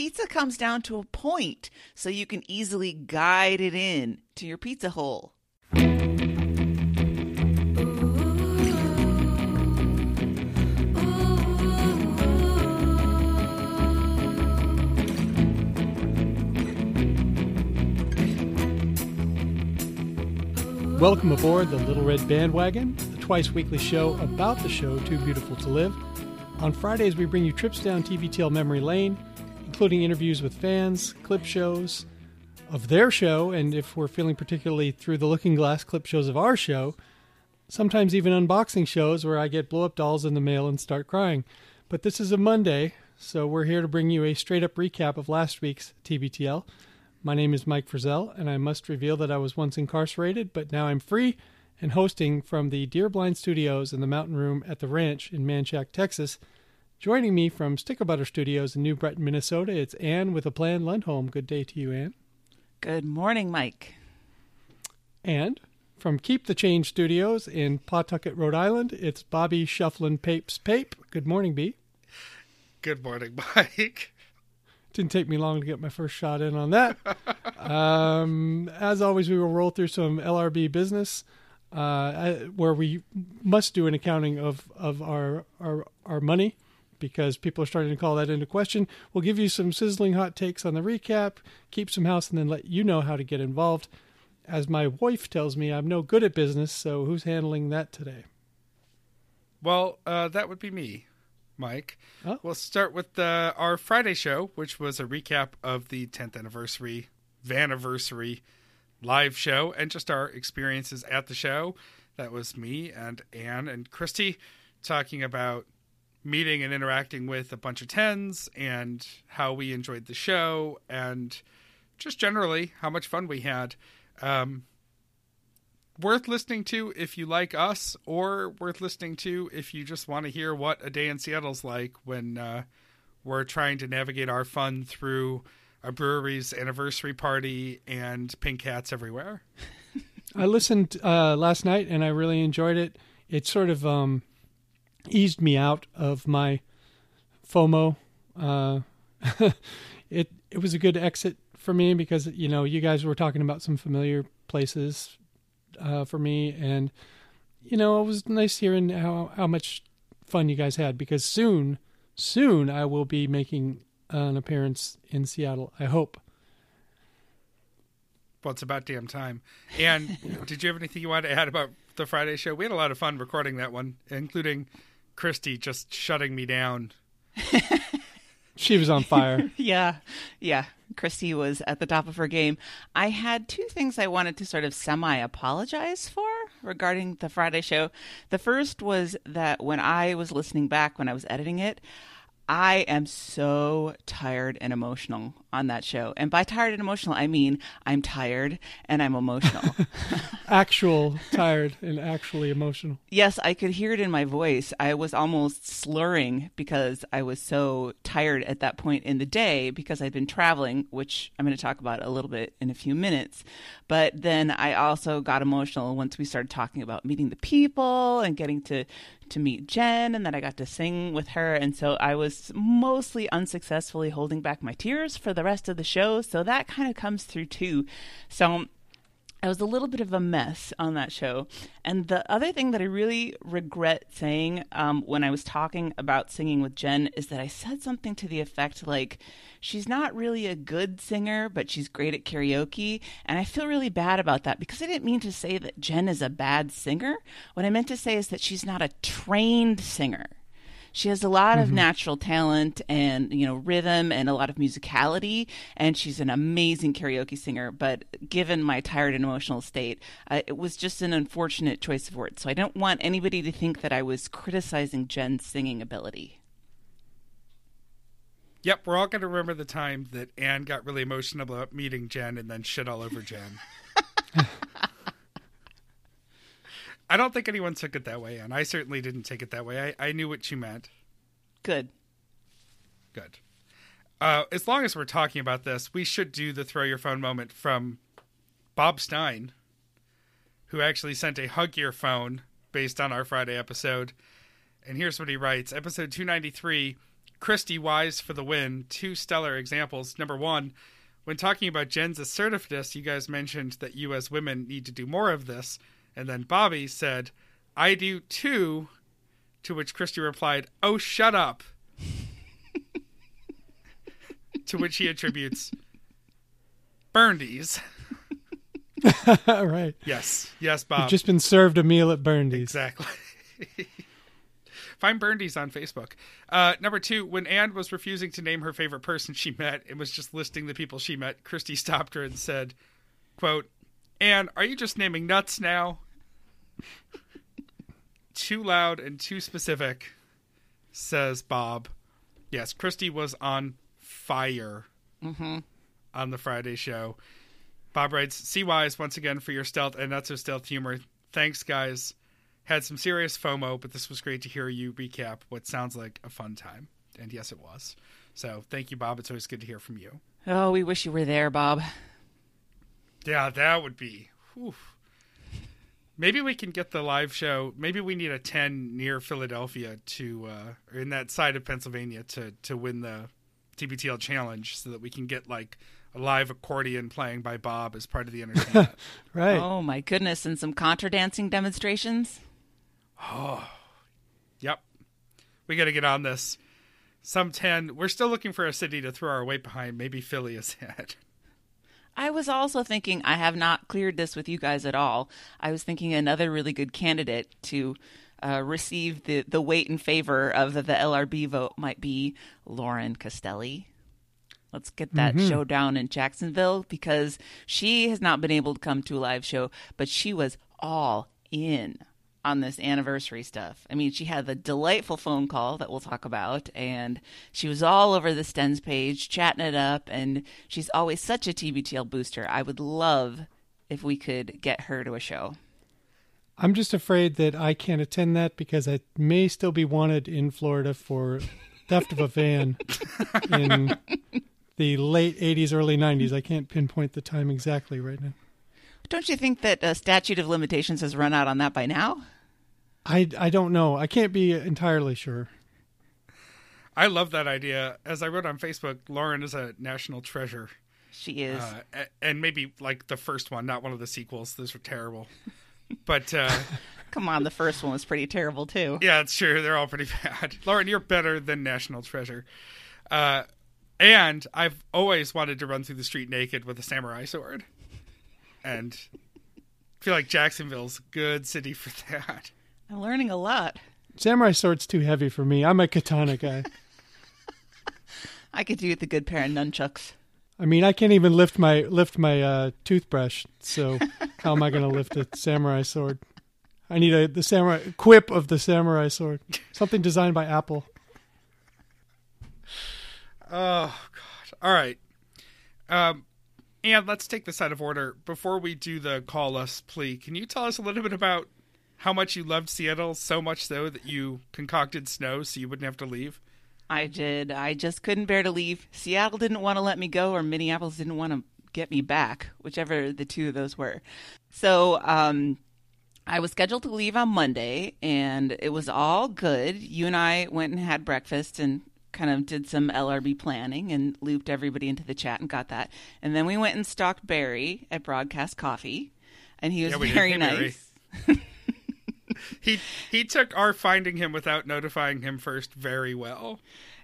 pizza comes down to a point so you can easily guide it in to your pizza hole. Welcome aboard the Little Red Bandwagon, the twice weekly show about the show Too Beautiful to Live. On Fridays, we bring you trips down TBTL memory lane, including interviews with fans, clip shows of their show, and if we're feeling particularly through the looking glass, clip shows of our show. Sometimes even unboxing shows where I get blow up dolls in the mail and start crying. But this is a Monday, so we're here to bring you a straight up recap of last week's TBTL. My name is Mike Frizzell, and I must reveal that I was once incarcerated, but now I'm free and hosting from the Deer Blind Studios in the Mountain Room at the Ranch in Manchac, Texas. Joining me from Sticker Butter Studios in New Brighton, Minnesota, it's Anne with a Plan Lundholm. Good day to you, Anne. Good morning, Mike. And from Keep the Change Studios in Pawtucket, Rhode Island, it's Bobby Shufflin Papes Pape. Good morning, B. Good morning, Mike. Didn't take me long to get my first shot in on that. um, as always, we will roll through some LRB business, uh, where we must do an accounting of of our our our money because people are starting to call that into question. We'll give you some sizzling hot takes on the recap, keep some house, and then let you know how to get involved. As my wife tells me, I'm no good at business, so who's handling that today? Well, uh, that would be me. Mike. Oh. We'll start with uh, our Friday show, which was a recap of the 10th anniversary, Vaniversary live show, and just our experiences at the show. That was me and Anne and Christy talking about meeting and interacting with a bunch of tens and how we enjoyed the show and just generally how much fun we had. Um, worth listening to if you like us, or worth listening to if you just want to hear what a day in Seattle's like when uh, we're trying to navigate our fun through a brewery's anniversary party and pink hats everywhere. I listened uh, last night and I really enjoyed it. It sort of um, eased me out of my FOMO. Uh, it it was a good exit for me because you know you guys were talking about some familiar places uh, for me, and you know it was nice hearing how how much fun you guys had because soon, soon I will be making an appearance in Seattle. I hope. Well, it's about damn time. And did you have anything you wanted to add about the Friday show? We had a lot of fun recording that one, including Christy just shutting me down. She was on fire. yeah, yeah. Christy was at the top of her game. I had two things I wanted to sort of semi apologize for regarding the Friday show. The first was that when I was listening back, when I was editing it, I am so tired and emotional on that show. And by tired and emotional, I mean I'm tired and I'm emotional. Actual tired and actually emotional. yes, I could hear it in my voice. I was almost slurring because I was so tired at that point in the day because I'd been traveling, which I'm going to talk about a little bit in a few minutes. But then I also got emotional once we started talking about meeting the people and getting to to meet Jen and then I got to sing with her and so I was mostly unsuccessfully holding back my tears for the rest of the show. So that kind of comes through too. So I was a little bit of a mess on that show. And the other thing that I really regret saying um, when I was talking about singing with Jen is that I said something to the effect like, she's not really a good singer, but she's great at karaoke. And I feel really bad about that because I didn't mean to say that Jen is a bad singer. What I meant to say is that she's not a trained singer. She has a lot of natural talent and you know rhythm and a lot of musicality, and she's an amazing karaoke singer. But given my tired and emotional state, uh, it was just an unfortunate choice of words. So I don't want anybody to think that I was criticizing Jen's singing ability. Yep, we're all going to remember the time that Anne got really emotional about meeting Jen and then shit all over Jen. I don't think anyone took it that way, and I certainly didn't take it that way. I, I knew what you meant. Good. Good. Uh, as long as we're talking about this, we should do the throw your phone moment from Bob Stein, who actually sent a hug your phone based on our Friday episode. And here's what he writes Episode 293 Christy Wise for the win. Two stellar examples. Number one, when talking about Jen's assertiveness, you guys mentioned that you as women need to do more of this. And then Bobby said, I do too. To which Christy replied, Oh, shut up. to which he attributes Burndies. right. Yes. Yes, Bob. You've just been served a meal at Burndy's. Exactly. Find Burndies on Facebook. Uh, number two, when Anne was refusing to name her favorite person she met and was just listing the people she met, Christy stopped her and said, quote, Anne, are you just naming nuts now? too loud and too specific, says Bob. Yes, Christy was on fire mm-hmm. on the Friday show. Bob writes, "See wise once again for your stealth and not so stealth humor. Thanks, guys. Had some serious FOMO, but this was great to hear you recap what sounds like a fun time. And yes, it was. So thank you, Bob. It's always good to hear from you. Oh, we wish you were there, Bob. Yeah, that would be. Whew. Maybe we can get the live show. Maybe we need a ten near Philadelphia to, uh, or in that side of Pennsylvania to to win the TBTL challenge, so that we can get like a live accordion playing by Bob as part of the entertainment. Right. Oh my goodness, and some contra dancing demonstrations. Oh, yep. We got to get on this. Some 10. We're still looking for a city to throw our weight behind. Maybe Philly is it. I was also thinking I have not cleared this with you guys at all. I was thinking another really good candidate to uh, receive the the weight in favor of the, the LRB vote might be Lauren Castelli. Let's get that show down in Jacksonville because she has not been able to come to a live show, but she was all in on this anniversary stuff. I mean, she had the delightful phone call that we'll talk about, and she was all over the Stens page chatting it up, and she's always such a TBTL booster. I would love if we could get her to a show. I'm just afraid that I can't attend that because I may still be wanted in Florida for theft of a van in the late 80s, early 90s. I can't pinpoint the time exactly right now. Don't you think that a statute of limitations has run out on that by now? I, I don't know. I can't be entirely sure. I love that idea. As I wrote on Facebook, Lauren is a national treasure. She is. Uh, and maybe like the first one, not one of the sequels. Those were terrible. But uh, Come on, the first one was pretty terrible too. yeah, it's true. They're all pretty bad. Lauren, you're better than National Treasure. Uh, and I've always wanted to run through the street naked with a samurai sword. And I feel like Jacksonville's a good city for that. I'm learning a lot. Samurai sword's too heavy for me. I'm a katana guy. I could do with a good pair of nunchucks. I mean, I can't even lift my lift my uh, toothbrush. So how am I going to lift a samurai sword? I need a the samurai quip of the samurai sword. Something designed by Apple. Oh God! All right, um, and let's take this out of order before we do the call us plea. Can you tell us a little bit about how much you loved Seattle so much so that you concocted snow so you wouldn't have to leave? I did. I just couldn't bear to leave. Seattle didn't want to let me go, or Minneapolis didn't want to get me back, whichever the two of those were. So, um, I was scheduled to leave on Monday, and it was all good. You and I went and had breakfast and kind of did some LRB planning and looped everybody into the chat and got that. And then we went and stalked Barry at Broadcast Coffee, and he was Yeah, very Hey, nice. He he took our finding him without notifying him first very well.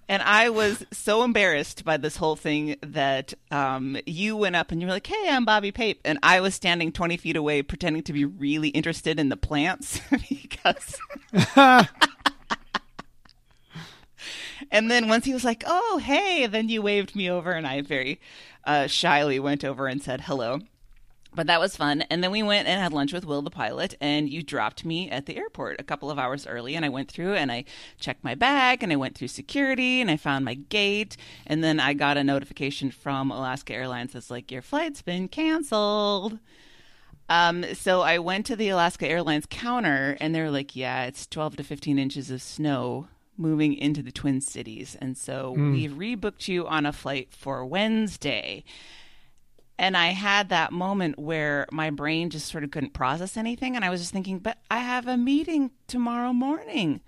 And I was so embarrassed by this whole thing that um, you went up and you were like, "Hey, I'm Bobby Pape," and I was standing 20 feet away, pretending to be really interested in the plants because. and then once he was like, "Oh, hey," then you waved me over, and I very uh, shyly went over and said hello. But that was fun. And then we went and had lunch with Will the pilot, and you dropped me at the airport a couple of hours early. And I went through and I checked my bag and I went through security and I found my gate. And then I got a notification from Alaska Airlines that's like, your flight's been canceled. Um, so I went to the Alaska Airlines counter and they're like, yeah, it's 12 to 15 inches of snow moving into the Twin Cities. And so hmm. we've rebooked you on a flight for Wednesday. And I had that moment where my brain just sort of couldn't process anything. And I was just thinking, but I have a meeting tomorrow morning.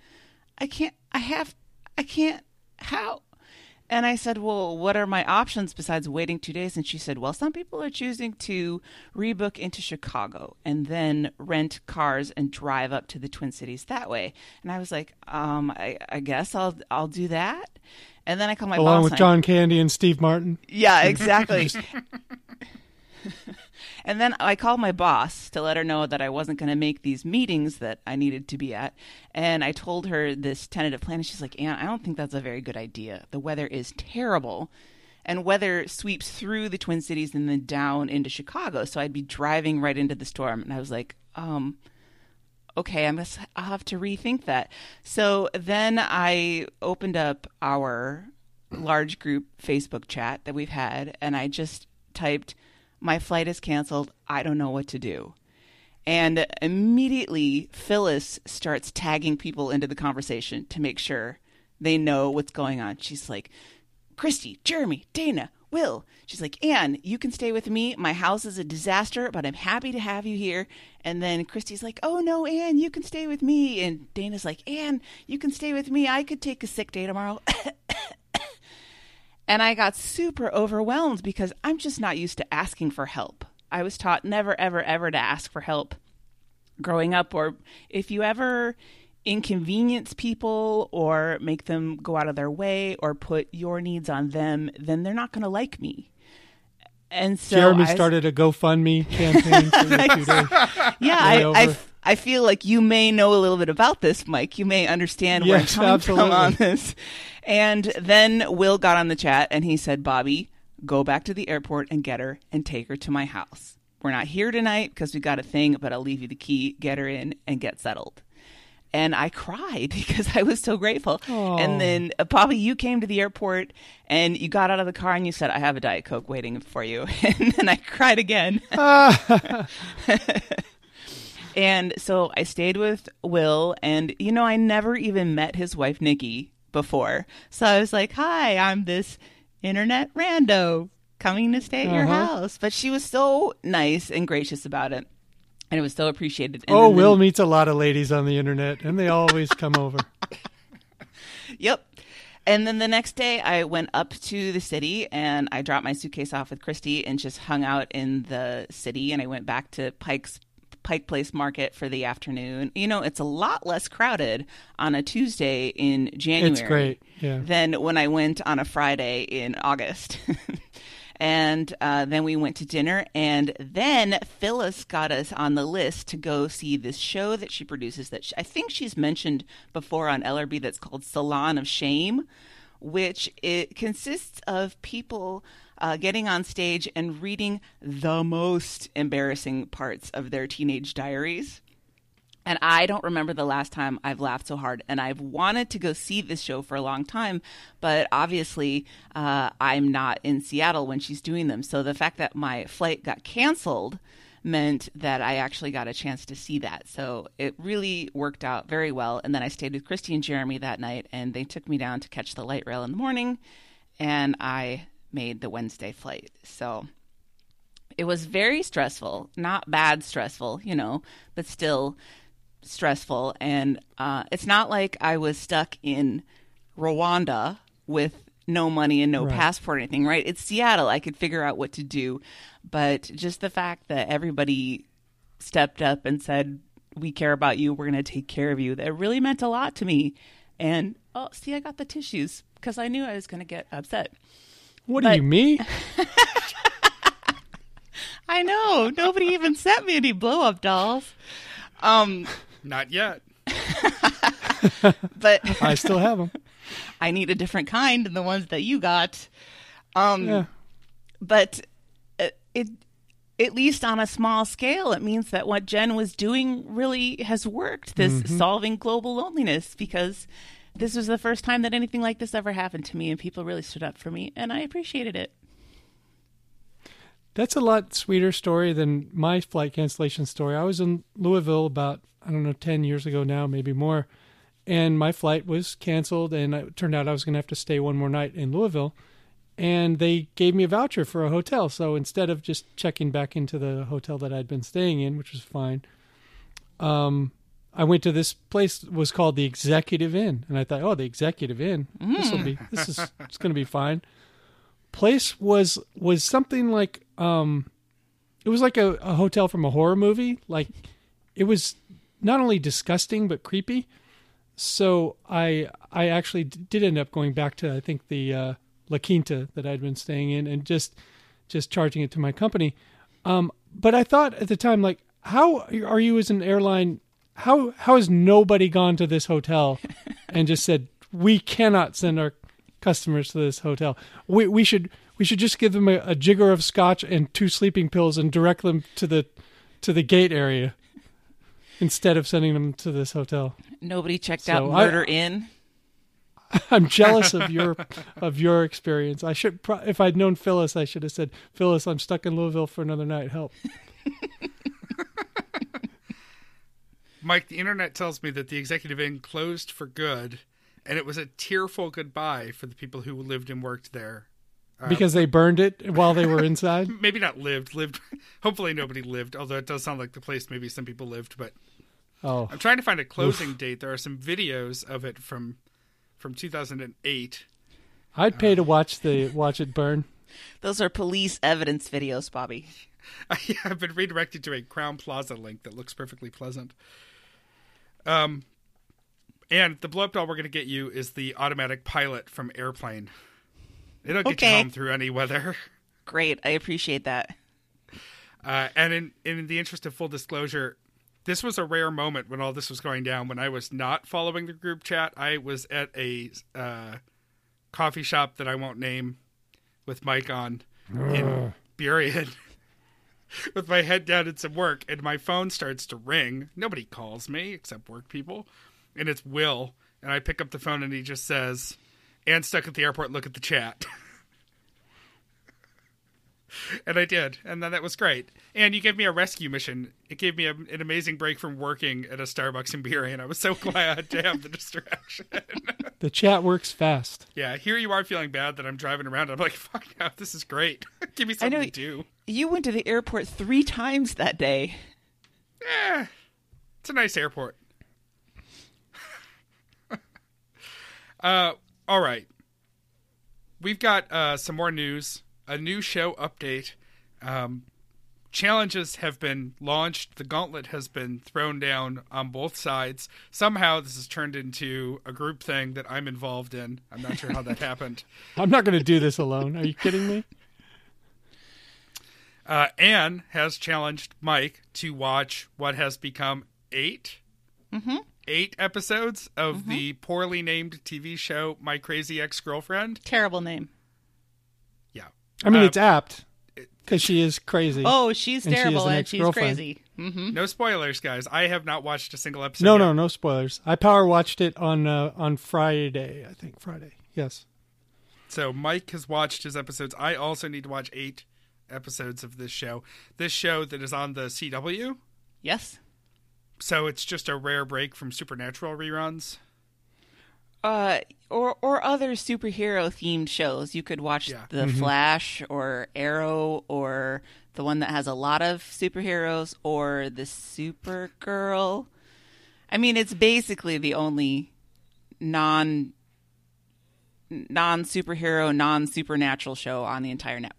I can't, I have, I can't how? And I said, Well, what are my options besides waiting two days? And she said, Well, some people are choosing to rebook into Chicago and then rent cars and drive up to the Twin Cities that way. And I was like, um, I, I guess I'll I'll do that. And then I called my Along with John Candy and Steve Martin. yeah, exactly. and then I called my boss to let her know that I wasn't going to make these meetings that I needed to be at. And I told her this tentative plan. And she's like, Ann, I don't think that's a very good idea. The weather is terrible. And weather sweeps through the Twin Cities and then down into Chicago. So I'd be driving right into the storm. And I was like, um, okay, I must I'll have to rethink that. So then I opened up our large group Facebook chat that we've had and I just typed my flight is canceled. I don't know what to do. And immediately Phyllis starts tagging people into the conversation to make sure they know what's going on. She's like, Christy, Jeremy, Dana, Will. She's like, Anne, you can stay with me. My house is a disaster, but I'm happy to have you here. And then Christy's like, Oh no, Anne, you can stay with me. And Dana's like, Anne, you can stay with me. I could take a sick day tomorrow. and I got super overwhelmed because I'm just not used to asking for help. I was taught never, ever, ever to ask for help growing up, or if you ever inconvenience people or make them go out of their way or put your needs on them, then they're not going to like me. And so Jeremy I- started a GoFundMe campaign for the two days. yeah, I, I, I feel like you may know a little bit about this, Mike. You may understand where Yes, I'm coming absolutely. from on this. And then Will got on the chat and he said, Bobby, go back to the airport and get her and take her to my house. We're not here tonight because we got a thing, but I'll leave you the key, get her in, and get settled. And I cried because I was so grateful. Aw. And then, uh, Bobby, you came to the airport and you got out of the car and you said, I have a Diet Coke waiting for you. And then I cried again. And so I stayed with Will, and you know, I never even met his wife, Nikki, before. So I was like, Hi, I'm this internet rando coming to stay at your Uh-huh. house. But she was so nice and gracious about it. And it was so appreciated. And Oh, then- Will meets a lot of ladies on the internet, and they always come over. Yep. And then the next day, I went up to the city and I dropped my suitcase off with Christy and just hung out in the city. And I went back to Pike's Pike Place Market for the afternoon. You know, it's a lot less crowded on a Tuesday in January. It's great. Yeah. Than when I went on a Friday in August. and uh, then we went to dinner, and then Phyllis got us on the list to go see this show that she produces. That she, I think she's mentioned before on LRB. That's called Salon of Shame, which it consists of people uh, getting on stage and reading the most embarrassing parts of their teenage diaries. And I don't remember the last time I've laughed so hard. And I've wanted to go see this show for a long time, but obviously uh, I'm not in Seattle when she's doing them. So the fact that my flight got canceled meant that I actually got a chance to see that. So it really worked out very well. And then I stayed with Christy and Jeremy that night, and they took me down to catch the light rail in the morning, and I made the Wednesday flight. So it was very stressful, not bad stressful, you know, but still stressful. And uh, it's not like I was stuck in Rwanda with no money and no Right. passport or anything, right? It's Seattle. I could figure out what to do. But just the fact that everybody stepped up and said, We care about you, we're going to take care of you, that really meant a lot to me. And oh, see, I got the tissues because I knew I was going to get upset. What But- are you, me? I know. Nobody even sent me any blow up dolls. Um, Not yet. but I still have them. I need a different kind than the ones that you got. Um, Yeah. but uh, it, at least on a small scale, it means that what Jen was doing really has worked. This solving global loneliness because this was the first time that anything like this ever happened to me, and people really stood up for me, and I appreciated it. That's a lot sweeter story than my flight cancellation story. I was in Louisville about, I don't know, 10 years ago now, maybe more. And my flight was canceled, and it turned out I was going to have to stay one more night in Louisville. And they gave me a voucher for a hotel. So instead of just checking back into the hotel that I'd been staying in, which was fine, um, I went to this place was called the Executive Inn, and I thought, oh, the Executive Inn, this will be this is it's going to be fine. Place was was something like um, it was like a, a hotel from a horror movie. Like it was not only disgusting but creepy. So I I actually did end up going back to I think the uh, La Quinta that I'd been staying in and just just charging it to my company. Um, but I thought at the time, like, how are you as an airline? How how has nobody gone to this hotel and just said we cannot send our customers to this hotel? We we should we should just give them a, a jigger of scotch and two sleeping pills and direct them to the to the gate area instead of sending them to this hotel. Nobody checked So out I- Murder Inn. I'm jealous of your of your experience. I should if I'd known Phyllis, I should have said, "Phyllis, I'm stuck in Louisville for another night. Help." Mike, the internet tells me that the Executive Inn closed for good, and it was a tearful goodbye for the people who lived and worked there. Uh, because they burned it while they were inside. Maybe not lived, lived. Hopefully, nobody lived. Although it does sound like the place maybe some people lived. But Oh, I'm trying to find a closing date. There are some videos of it from from 2008. I'd pay to uh, watch the watch it burn. Those are police evidence videos, Bobby. I have been redirected to a Crowne Plaza link that looks perfectly pleasant. Um, and the blow up doll we're going to get you is the automatic pilot from Airplane. It'll get Okay. you home through any weather. Great. I appreciate that. Uh, and in in the interest of full disclosure, this was a rare moment when all this was going down. When I was not following the group chat, I was at a uh, coffee shop that I won't name with Mike on in Burien. with my head down at some work, and my phone starts to ring. Nobody calls me except work people, and it's Will. And I pick up the phone, and he just says, "And stuck at the airport. Look at the chat." and I did, and then that was great. And you gave me a rescue mission. It gave me a, an amazing break from working at a Starbucks in and I was so glad to have the distraction. The chat works fast. yeah, here you are feeling bad that I'm driving around. I'm like, fuck yeah, this is great. Give me something know- to do. You went to the airport three times that day. Eh, it's a nice airport. uh, all right. We've got uh, some more news, a new show update. Um, challenges have been launched. The gauntlet has been thrown down on both sides. Somehow, this has turned into a group thing that I'm involved in. I'm not sure how that happened. I'm not going to do this alone. Are you kidding me? Uh, Anne has challenged Mike to watch what has become 8 eight episodes of the poorly named TV show My Crazy Ex Girlfriend. Terrible name. Yeah, I mean, Uh, it's apt because she is crazy. Oh, she's And she terrible an and she's ex-girlfriend. crazy. hmm no spoilers, guys. I have not watched a single episode. no, yet. no, no spoilers. I power watched it on uh, on Friday. I think Friday. Yes. So Mike has watched his episodes. I also need to watch eight episodes of this show. This show that is on the CW. Yes. So it's just a rare break from Supernatural reruns. Uh, or or other superhero themed shows. You could watch Yeah. The Flash or Arrow or the one that has a lot of superheroes or the Supergirl. I mean, it's basically the only non non superhero, non supernatural show on the entire network.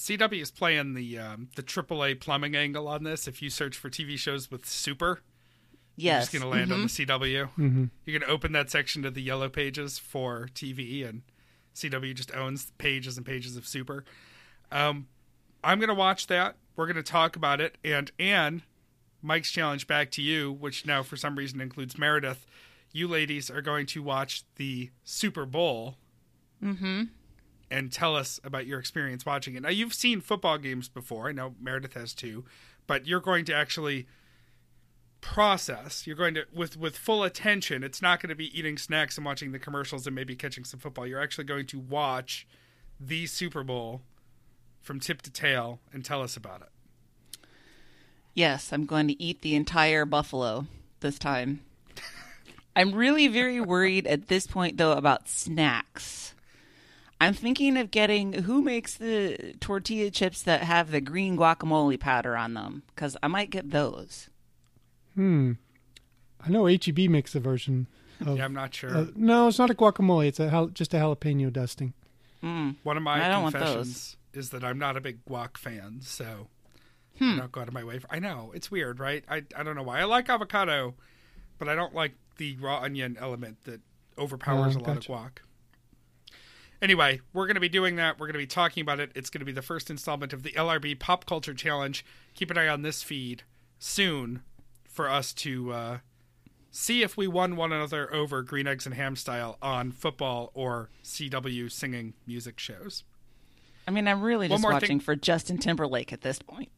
CW is playing the um, the AAA plumbing angle on this. If you search for TV shows with super, you're just going to land on the CW. Mm-hmm. You can open that section to the yellow pages for TV, and CW just owns pages and pages of Super. Um, I'm going to watch that. We're going to talk about it. And Anne, Mike's challenge back to you, which now for some reason includes Meredith. You ladies are going to watch the Super Bowl Mm-hmm. And tell us about your experience watching it. Now, you've seen football games before. I know Meredith has too, but you're going to actually process. You're going to with with full attention. It's not going to be eating snacks and watching the commercials and maybe catching some football. You're actually going to watch the Super Bowl from tip to tail and tell us about it. Yes, I'm going to eat the entire buffalo this time. I'm really very worried at this point, though, about snacks. I'm thinking of getting who makes the tortilla chips that have the green guacamole powder on them, because I might get those. Hmm. I know HEB makes a version. Of, Yeah, I'm not sure. uh, no, it's not a guacamole. It's a jal- just a jalapeno dusting. Mm. One of my I don't want confessions is that I'm not a big guac fan, so Hmm. I don't go out of my way. For, I know it's weird, right? I I don't know why. I like avocado, but I don't like the raw onion element that overpowers Oh, a lot gotcha. of guac. Anyway, we're going to be doing that. We're going to be talking about it. It's going to be the first installment of the LRB Pop Culture Challenge. Keep an eye on this feed soon for us to uh, see if we won one another over Green Eggs and Ham style on football or CW singing music shows. I mean, I'm really One just watching thing- for Justin Timberlake at this point.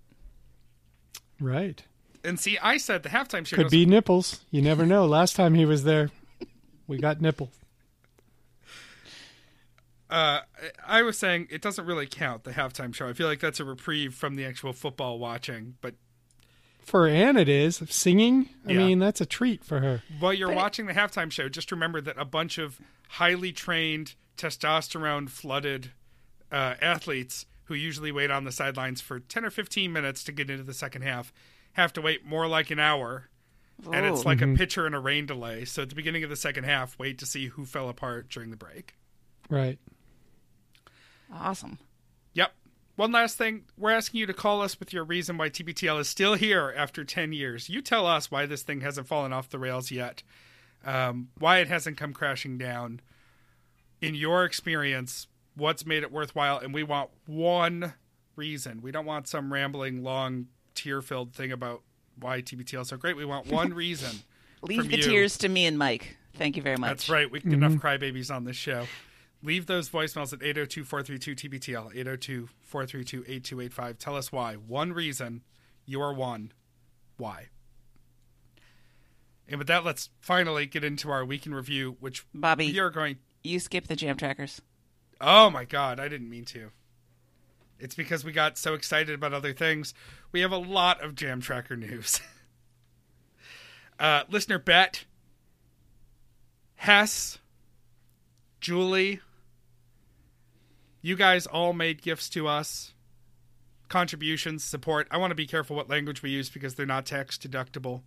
Right. And see, I said the halftime show Could be nipples. You never know. Last time he was there, we got nipples. Uh, I was saying it doesn't really count the halftime show. I feel like that's a reprieve from the actual football watching. But For Anne, it is singing. I Yeah. mean, that's a treat for her. while you're But- watching the halftime show, just remember that a bunch of highly trained, testosterone flooded uh, athletes who usually wait on the sidelines for 10 or 15 minutes to get into the second half have to wait more like an hour. And it's Ooh. like a pitcher and a rain delay. So at the beginning of the second half, wait to see who fell apart during the break. Right. Awesome. Yep. One last thing. We're asking you to call us with your reason why TBTL is still here after 10 years. You tell us why this thing hasn't fallen off the rails yet, um, why it hasn't come crashing down. In your experience, what's made it worthwhile? And we want one reason. We don't want some rambling, long, tear filled thing about why TBTL is so great. We want one reason. Leave the you. tears to me and Mike. Thank you very much. That's right. We can get enough crybabies on this show. Leave those voicemails at 802 432 TBTL, 802 432 8285. Tell us why. One reason you are one. Why? And with that, let's finally get into our week in review, which Bobby, are going. you skip the jam trackers. Oh my God, I didn't mean to. It's because we got so excited about other things. We have a lot of Jam Tracker news. uh, listener Bet, Hess, Julie, you guys all made gifts to us, contributions, support. I want to be careful what language we use because they're not tax deductible.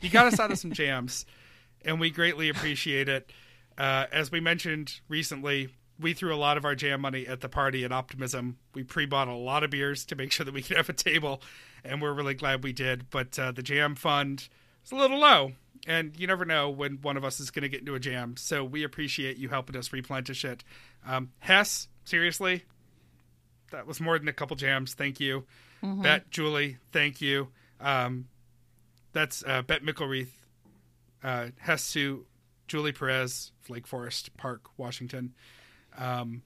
You got us out of some jams, and we greatly appreciate it. Uh, as we mentioned recently, we threw a lot of our jam money at the party at Optimism. We pre-bought a lot of beers to make sure that we could have a table, and we're really glad we did. But uh, the jam fund is a little low, and you never know when one of us is going to get into a jam. So we appreciate you helping us replenish it. Um, Hess, seriously, that was more than a couple jams. Thank you. Bet Julie, thank you. Um, that's uh, Bet Mickelreath, uh, Hess Sue, Julie Perez, Lake Forest Park, Washington. Um,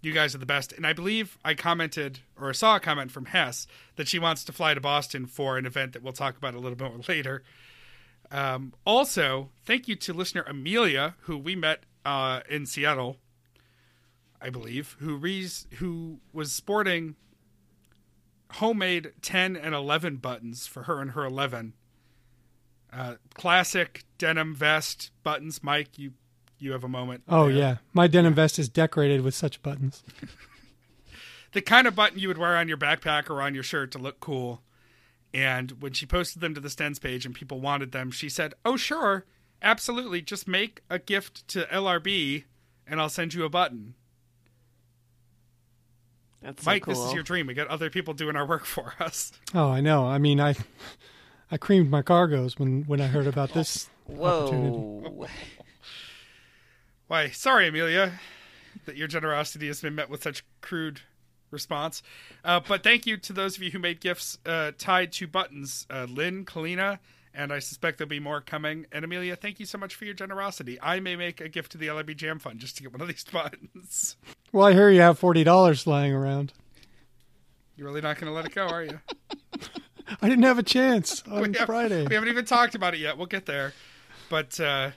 you guys are the best. And I believe I commented or saw a comment from Hess that she wants to fly to Boston for an event that we'll talk about a little bit more later. Um, also, thank you to listener Amelia, who we met uh, in Seattle, I believe, who rees who was sporting homemade 10 and 11 buttons for her and her 11. Uh, classic denim vest buttons. Mike, you you have a moment. Oh there. yeah, my denim vest is decorated with such buttons. the kind of button you would wear on your backpack or on your shirt to look cool. And when she posted them to the Stens page and people wanted them, she said, "Oh sure, absolutely, just make a gift to LRB, and I'll send you a button." That's Mike, so cool. this is your dream. We got other people doing our work for us. Oh, I know. I mean, I I creamed my cargos when when I heard about this opportunity. Whoa. Why, sorry, Amelia, that your generosity has been met with such crude response. Uh, but thank you to those of you who made gifts uh, tied to buttons. Uh, Lynn, Kalina, and I suspect there'll be more coming. And Amelia, thank you so much for your generosity. I may make a gift to the LRB Jam Fund just to get one of these buttons. Well, I hear you have forty dollars lying around. You're really not going to let it go, are you? I didn't have a chance on We have- Friday. We haven't even talked about it yet. We'll get there. But uh,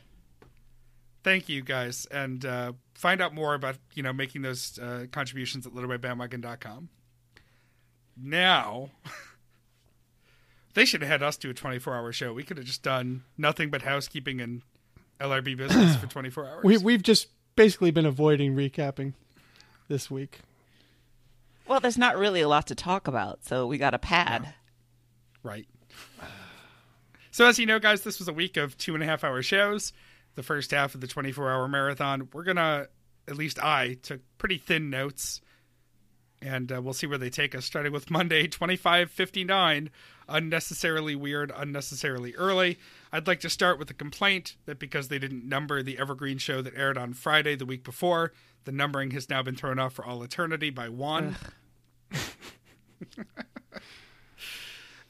thank you guys. And uh, find out more about, you know, making those uh, contributions at littleredbandwagon.com. Now, they should have had us do a 24 hour show. We could have just done nothing but housekeeping and LRB business for 24 hours. We we've just basically been avoiding recapping this week. Well, there's not really a lot to talk about, so we got a pad. Right. So, as you know, guys, this was a week of two and a half hour shows. The first half of the 24 hour marathon. We're going to, at least I, took pretty thin notes. And uh, we'll see where they take us, starting with Monday, 2559. Unnecessarily weird, unnecessarily early. I'd like to start with a complaint that because they didn't number the Evergreen show that aired on Friday the week before, the numbering has now been thrown off for all eternity by one.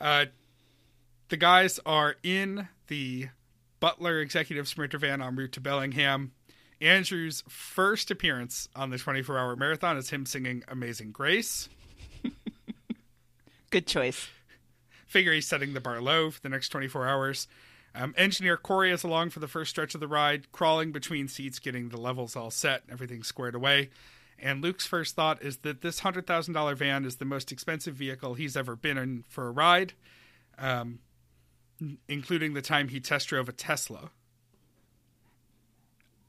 uh, the guys are in the Butler Executive Sprinter van en route to Bellingham. Andrew's first appearance on the 24 hour marathon is him singing Amazing Grace. Good choice. Figure he's setting the bar low for the next 24 hours. Um, engineer Corey is along for the first stretch of the ride, crawling between seats, getting the levels all set, everything squared away. And Luke's first thought is that this $100,000 van is the most expensive vehicle he's ever been in for a ride, um, including the time he test drove a Tesla.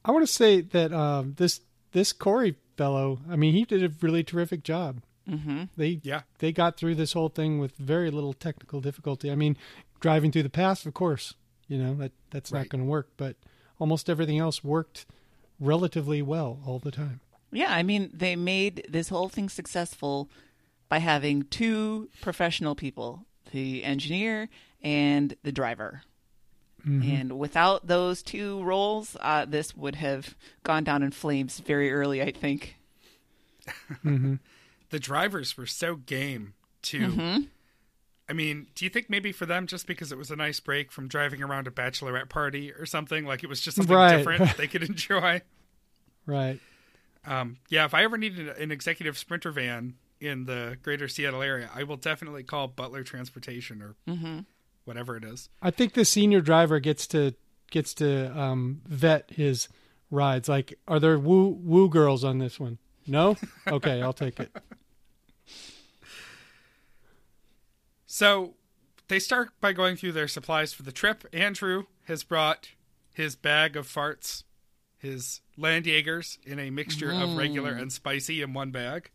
I want to say that um, this this Corey fellow, I mean, he did a really terrific job. Mm-hmm. They Yeah. they got through this whole thing with very little technical difficulty. I mean, driving through the pass, of course, you know that that's Right. not going to work, but almost everything else worked relatively well all the time. Yeah, I mean, they made this whole thing successful by having two professional people the engineer and the driver. And without those two roles, uh, this would have gone down in flames very early, I think. The drivers were so game, too. I mean, do you think maybe for them, just because it was a nice break from driving around a bachelorette party or something, like it was just something Right. different they could enjoy? Right. Um, yeah, if I ever needed an executive sprinter van in the greater Seattle area, I will definitely call Butler Transportation or whatever it is. I think the senior driver gets to gets to um, vet his rides. Like, are there woo woo girls on this one? No. Okay, I'll take it. So they start by going through their supplies for the trip. Andrew has brought his bag of farts, his land Jaegers in a mixture of regular mm. and spicy in one bag.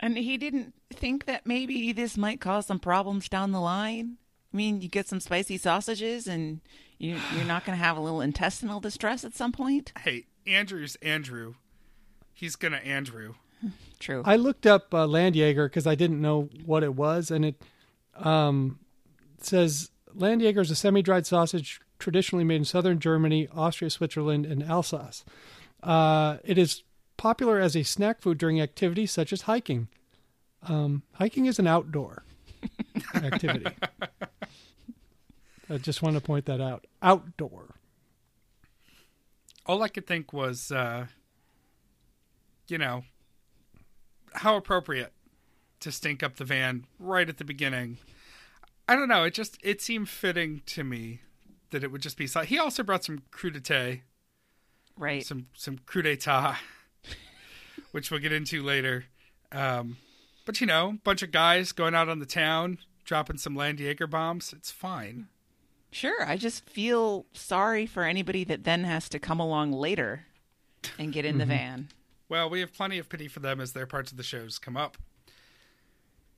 And he didn't think that maybe this might cause some problems down the line. I mean, you get some spicy sausages and you, you're not going to have a little intestinal distress at some point. Hey, Andrew's Andrew. He's gonna Andrew. True. I looked up uh, Land Jaeger because I didn't know what it was, and it um, says Land Jaeger is a semi-dried sausage traditionally made in southern Germany, Austria, Switzerland, and Alsace. Uh, it is popular as a snack food during activities such as hiking. Um, hiking is an outdoor activity. I just want to point that out. Outdoor. All I could think was, uh, you know, how appropriate to stink up the van right at the beginning. I don't know. It just it seemed fitting to me that it would just be. si- He also brought some crudité, right. some some crudité, which we'll get into later. Um, but you know, bunch of guys going out on the town, dropping some Land Jaeger bombs. It's fine. Sure. I just feel sorry for anybody that then has to come along later and get in the van. Well, we have plenty of pity for them as their parts of the shows come up.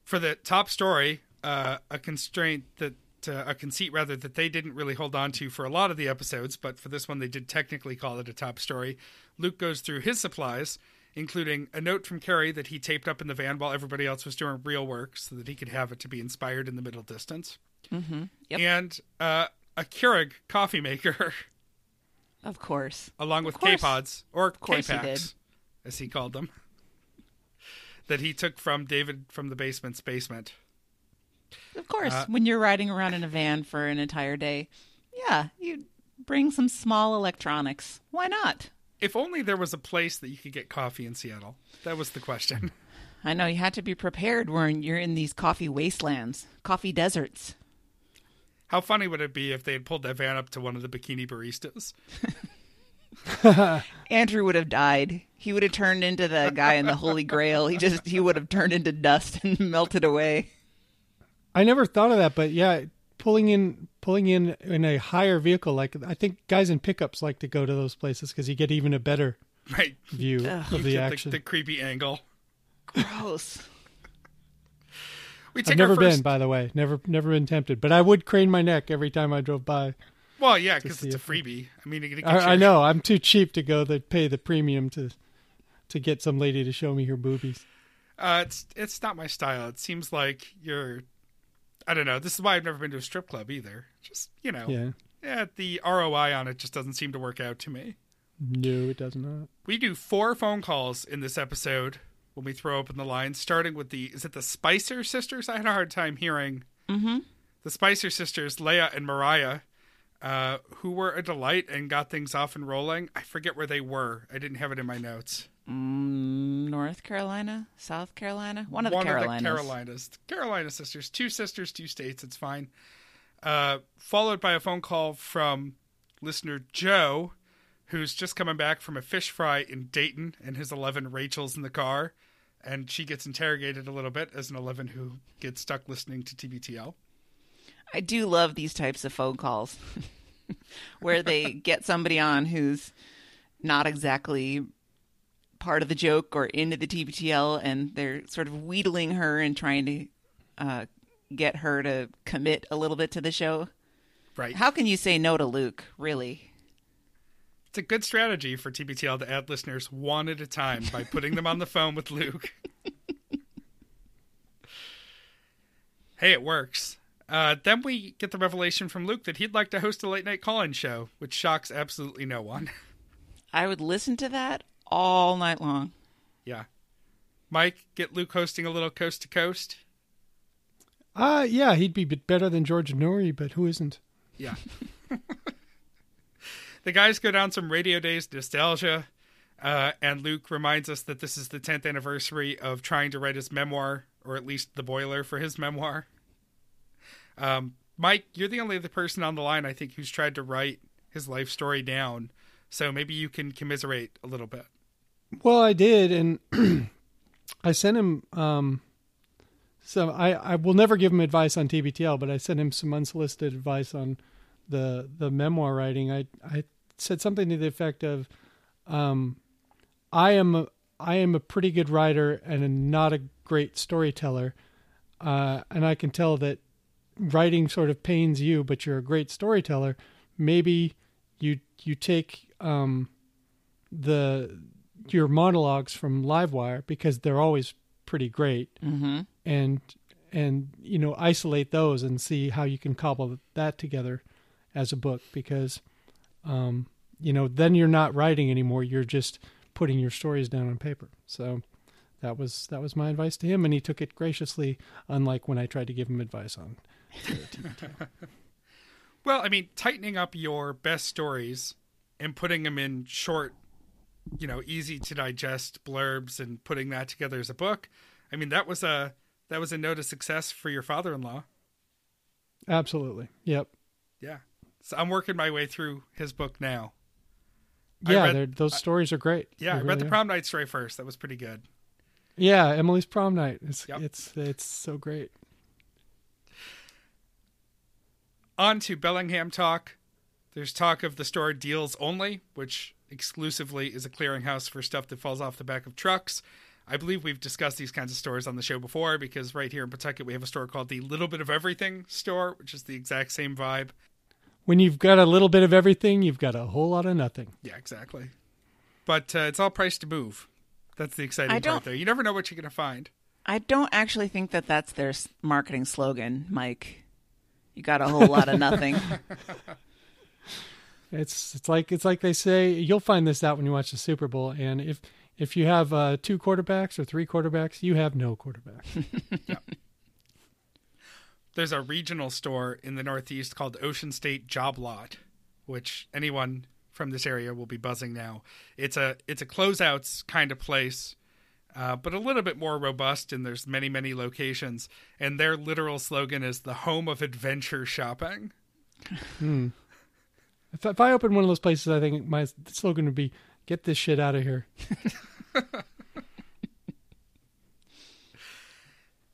For the top story, uh, a constraint that uh, a conceit rather that they didn't really hold on to for a lot of the episodes, but for this one they did technically call it a top story. Luke goes through his supplies, including a note from Carrie that he taped up in the van while everybody else was doing real work, so that he could have it to be inspired in the middle distance, Mm-hmm. Yep. and uh, a Keurig coffee maker Of course. along with course. K-Pods or he K-Packs, as he called them, that he took from David from the basement's basement. Of course. Uh, when you're riding around in a van for an entire day, yeah, you bring some small electronics. Why not? If only there was a place that you could get coffee in Seattle. That was the question. I know you had to be prepared when you're in these coffee wastelands, coffee deserts. How funny would it be if they had pulled that van up to one of the bikini baristas? Andrew would have died. He would have turned into the guy in the Holy Grail. He just he would have turned into dust and melted away. I never thought of that, but yeah, pulling in pulling in in a higher vehicle, like I think guys in pickups like to go to those places because you get even a better Right. view Ugh. of the Get action. the creepy angle. Gross. We take I've never first, been, by the way. Never, never been tempted. But I would crane my neck every time I drove by. Well, yeah, because it's a freebie. I mean, you're gonna get I, I know I'm too cheap to go to pay the premium to to get some lady to show me her boobies. Uh, it's it's not my style. It seems like you're. I don't know. This is why I've never been to a strip club either. Just you know, Yeah, yeah, the ROI on it just doesn't seem to work out to me. no, it does not. We do four phone calls in this episode when we throw open the lines, starting with the is it the Spicer sisters? I had a hard time hearing Mm-hmm. the Spicer sisters, Leia and Mariah, uh, who were a delight and got things off and rolling. I forget where they were. I didn't have it in my notes. Mm, North Carolina, South Carolina, one of the One Carolinas. of the Carolinas. The Carolina sisters. Two sisters, two states. It's fine. Uh, followed by a phone call from listener Joe, who's just coming back from a fish fry in Dayton, and his 11 Rachel's in the car. And she gets interrogated a little bit as an 11 who gets stuck listening to TBTL. I do love these types of phone calls where they get somebody on who's not exactly part of the joke or into the TBTL, and they're sort of wheedling her and trying to uh, get her to commit a little bit to the show. Right. How can you say no to Luke, really? It's a good strategy for TBTL to add listeners one at a time by putting them on the phone with Luke. hey, it works. Uh, then we get the revelation from Luke that he'd like to host a late night call in show, which shocks absolutely no one. I would listen to that all night long. yeah. Mike, get Luke hosting a little coast to coast. Uh yeah, he'd be bit better than George Noory, but who isn't? Yeah. the guys go down some Radio Days nostalgia, uh, and Luke reminds us that this is the 10th anniversary of trying to write his memoir, or at least the boiler for his memoir. Um, Mike, you're the only other person on the line, I think, who's tried to write his life story down. So maybe you can commiserate a little bit. Well, I did, and I sent him. Um, so I, I will never give him advice on TBTL, but I sent him some unsolicited advice on the the memoir writing. I I said something to the effect of, um, I am a, I am a pretty good writer and a, not a great storyteller, uh, and I can tell that writing sort of pains you, but you're a great storyteller. Maybe you you take um, the your monologues from Livewire because they're always pretty great, Mm-hmm. and and you know isolate those and see how you can cobble that together as a book because um, you know then you're not writing anymore. You're just putting your stories down on paper. So that was that was my advice to him, and he took it graciously. Unlike when I tried to give him advice on Well, I mean, tightening up your best stories and putting them in short, you know, easy to digest blurbs and putting that together as a book. I mean, that was a that was a note of success for your father-in-law. absolutely. Yep. Yeah. So I'm working my way through his book now. Yeah, read- those stories are great. Yeah, They I read really the are. prom night story first. That was pretty good. Yeah, Emily's prom night. It's Yep. it's it's so great. On to Bellingham talk. There's talk of the store deals only, which exclusively is a clearinghouse for stuff that falls off the back of trucks. I believe we've discussed these kinds of stores on the show before because right here in Pawtucket we have a store called the Little Bit of Everything store, which is the exact same vibe. When you've got a little bit of everything, you've got a whole lot of nothing. Yeah, exactly. But uh, it's all priced to move. That's the exciting I part there. You never know what you're going to find. I don't actually think that that's their marketing slogan, Mike. You got a whole lot of nothing. It's it's like it's like they say you'll find this out when you watch the Super Bowl. And if if you have uh, two quarterbacks or three quarterbacks, you have no quarterbacks. There's a regional store in the Northeast called Ocean State Job Lot, which anyone from this area will be buzzing now. It's a it's a closeouts kind of place, uh, but a little bit more robust, and there's many many locations. And their literal slogan is the home of adventure shopping. if, if I open one of those places, I think my slogan would be "Get this shit out of here."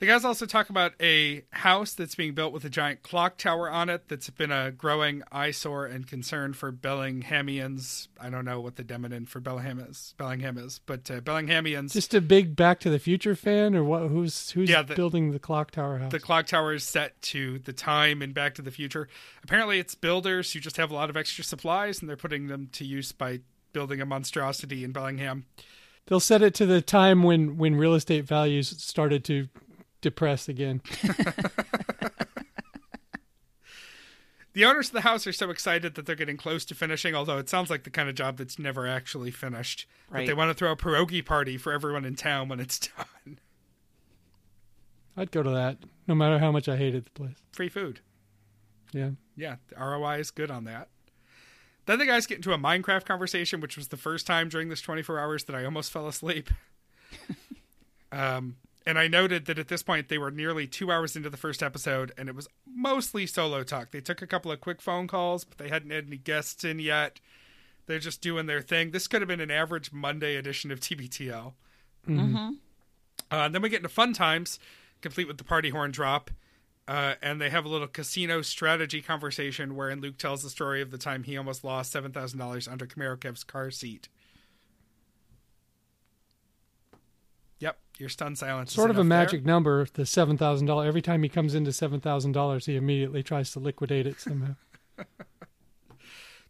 The guys also talk about a house that's being built with a giant clock tower on it that's been a growing eyesore and concern for Bellinghamians. I don't know what the demon for Bellingham is, Bellingham is, but uh, Bellinghamians. Just a big Back to the Future fan, or what? Who's who's Yeah, the- building the clock tower house? the clock tower is set to the time in Back to the Future. Apparently, it's builders who just have a lot of extra supplies and they're putting them to use by building a monstrosity in Bellingham. They'll set it to the time when when real estate values started to depress again. The owners of the house are so excited that they're getting close to finishing, although it sounds like the kind of job that's never actually finished. But they want to throw a pierogi party for everyone in town when it's done. I'd go to that, no matter how much I hated the place. Free food. Yeah. Yeah, the ROI is good on that. Then the guys get into a Minecraft conversation, which was the first time during this 24 hours that I almost fell asleep. um, and I noted that at this point they were nearly two hours into the first episode, and it was mostly solo talk. They took a couple of quick phone calls, but they hadn't had any guests in yet. They're just doing their thing. This could have been an average Monday edition of TBTL. Mm-hmm. Uh, then we get into fun times, complete with the party horn drop. Uh, and they have a little casino strategy conversation wherein Luke tells the story of the time he almost lost $7,000 under Kamarokev's car seat. Yep, your stun silence. is Sort of a magic there. number, the seven thousand dollars. Every time he comes into seven thousand dollars, he immediately tries to liquidate it somehow.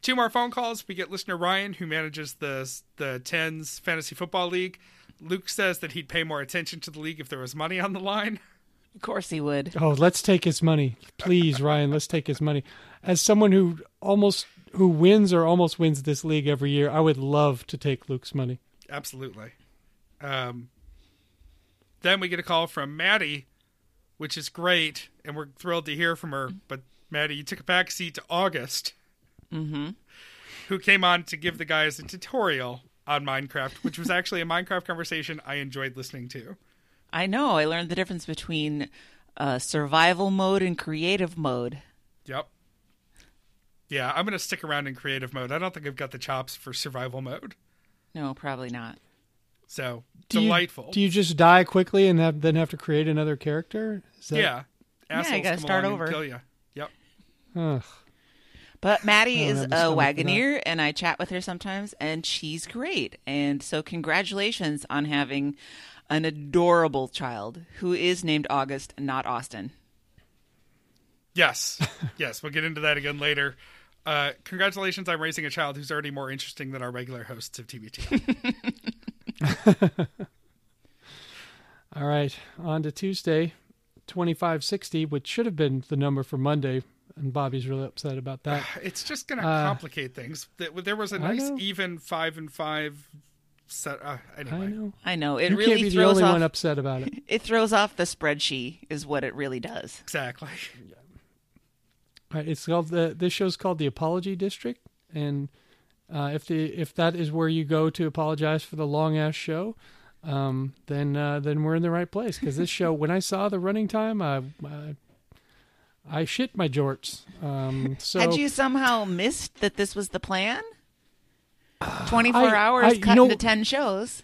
Two more phone calls. We get listener Ryan, who manages the the Tens Fantasy Football League. Luke says that he'd pay more attention to the league if there was money on the line. Of course he would. Oh, let's take his money, please, Ryan. Let's take his money. As someone who almost who wins or almost wins this league every year, I would love to take Luke's money. Absolutely. Um, then we get a call from Maddie, which is great, and we're thrilled to hear from her. But Maddie, you took a back seat to August, Mm-hmm. who came on to give the guys a tutorial on Minecraft, which was actually a Minecraft conversation I enjoyed listening to. I know. I learned the difference between uh, survival mode and creative mode. Yep. Yeah, I'm going to stick around in creative mode. I don't think I've got the chops for survival mode. No, probably not. So, Do you- delightful. do you just die quickly and have, then have to create another character? Is that, yeah. Yeah, you Assholes gotta come start and over. Kill you. Yep. Ugh. But Maddie I is a stomach for that. Wagoneer, and I chat with her sometimes, and she's great. And so, congratulations on having an adorable child who is named August, not Austin. Yes, yes, we'll get into that again later. Uh, congratulations on raising a child who's already more interesting than our regular hosts of TBT. All right, on to Tuesday, twenty five sixty, which should have been the number for Monday, and Bobby's really upset about that. it's just going to Uh, complicate things. Th- There was a nice even five and five set. Uh, I know. I know it you really can't be the throws only off. one upset about it. It throws off the spreadsheet, is what it really does. exactly. All right, it's called the. This show's called the Apology District, and uh, if the if that is where you go to apologize for the long ass show, um, then uh, then we're in the right place. Because this show, when I saw the running time, I I, I shit my jorts. Um, so Had you somehow missed that this was the plan? Twenty-four hours I- you cut know- into ten shows.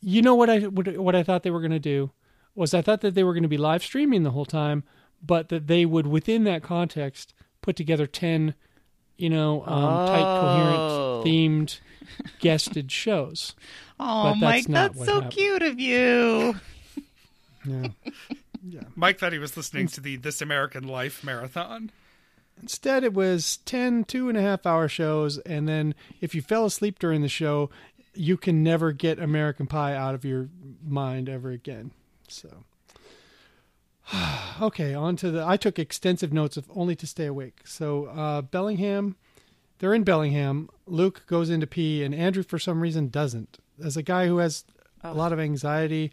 You know what I what, what I thought they were going to do was I thought that they were going to be live streaming the whole time, but that they would within that context put together ten, you know, um, tight, Oh. coherent, themed, guested shows. Oh, But Mike, that's that's so happened. cute of you. Yeah. Mike thought he was listening to the This American Life marathon. Instead, it was 10 two and a half hour shows, and then if you fell asleep during the show, you can never get American Pie out of your mind ever again. So. Okay, on to the. I took extensive notes of only to stay awake. So uh, Bellingham, they're in Bellingham. Luke goes into pee, and Andrew for some reason doesn't. As a guy who has a lot of anxiety,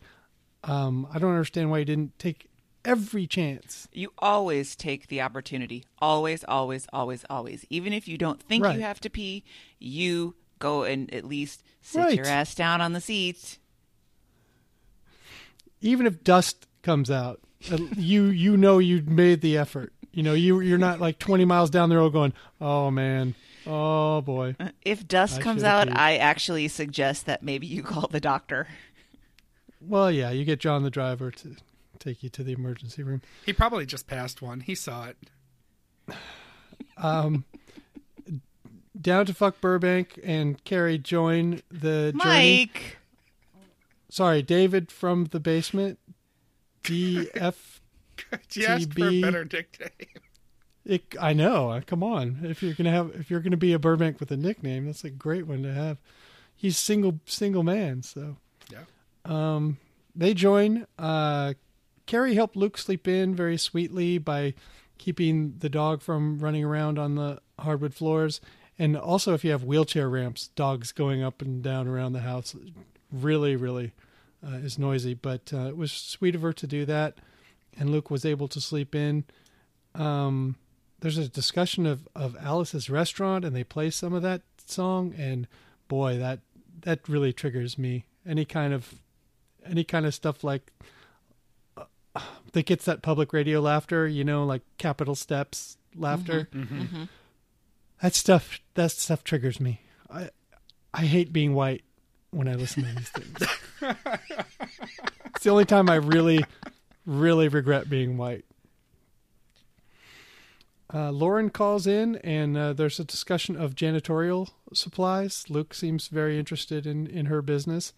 um, I don't understand why he didn't take every chance. You always take the opportunity. Always, always, always, always. Even if you don't think Right. you have to pee, you go and at least sit Right. your ass down on the seat. even if dust comes out, you you know you made the effort. You know you you're not like 20 miles down the road going, "Oh man. Oh boy." If dust I comes out, peed. I actually suggest that maybe you call the doctor. Well, yeah, you get John the driver to take you to the emergency room. He probably just passed one. He saw it. Um, down to fuck Burbank and Carrie join the journey. Mike. Sorry, David from the basement. DF. She asked for a better nickname. It, I know. uh, Come on. If you're gonna have, if you're gonna be a Burbank with a nickname, that's a great one to have. He's single, single man. So Yeah. um, they join. Uh, Carrie helped Luke sleep in very sweetly by keeping the dog from running around on the hardwood floors. And also, if you have wheelchair ramps, dogs going up and down around the house really, really uh, is noisy. But uh, it was sweet of her to do that. And Luke was able to sleep in. Um, there's a discussion of, of Alice's restaurant, and they play some of that song. And boy, that that really triggers me. Any kind of any kind of stuff like uh, that gets that public radio laughter, you know, like Capitol Steps laughter. Mm-hmm. That stuff that stuff triggers me. I I hate being white when I listen to these things. it's the only time I really really regret being white. Uh, Lauren calls in, and uh, there's a discussion of janitorial supplies. Luke seems very interested in, in her business.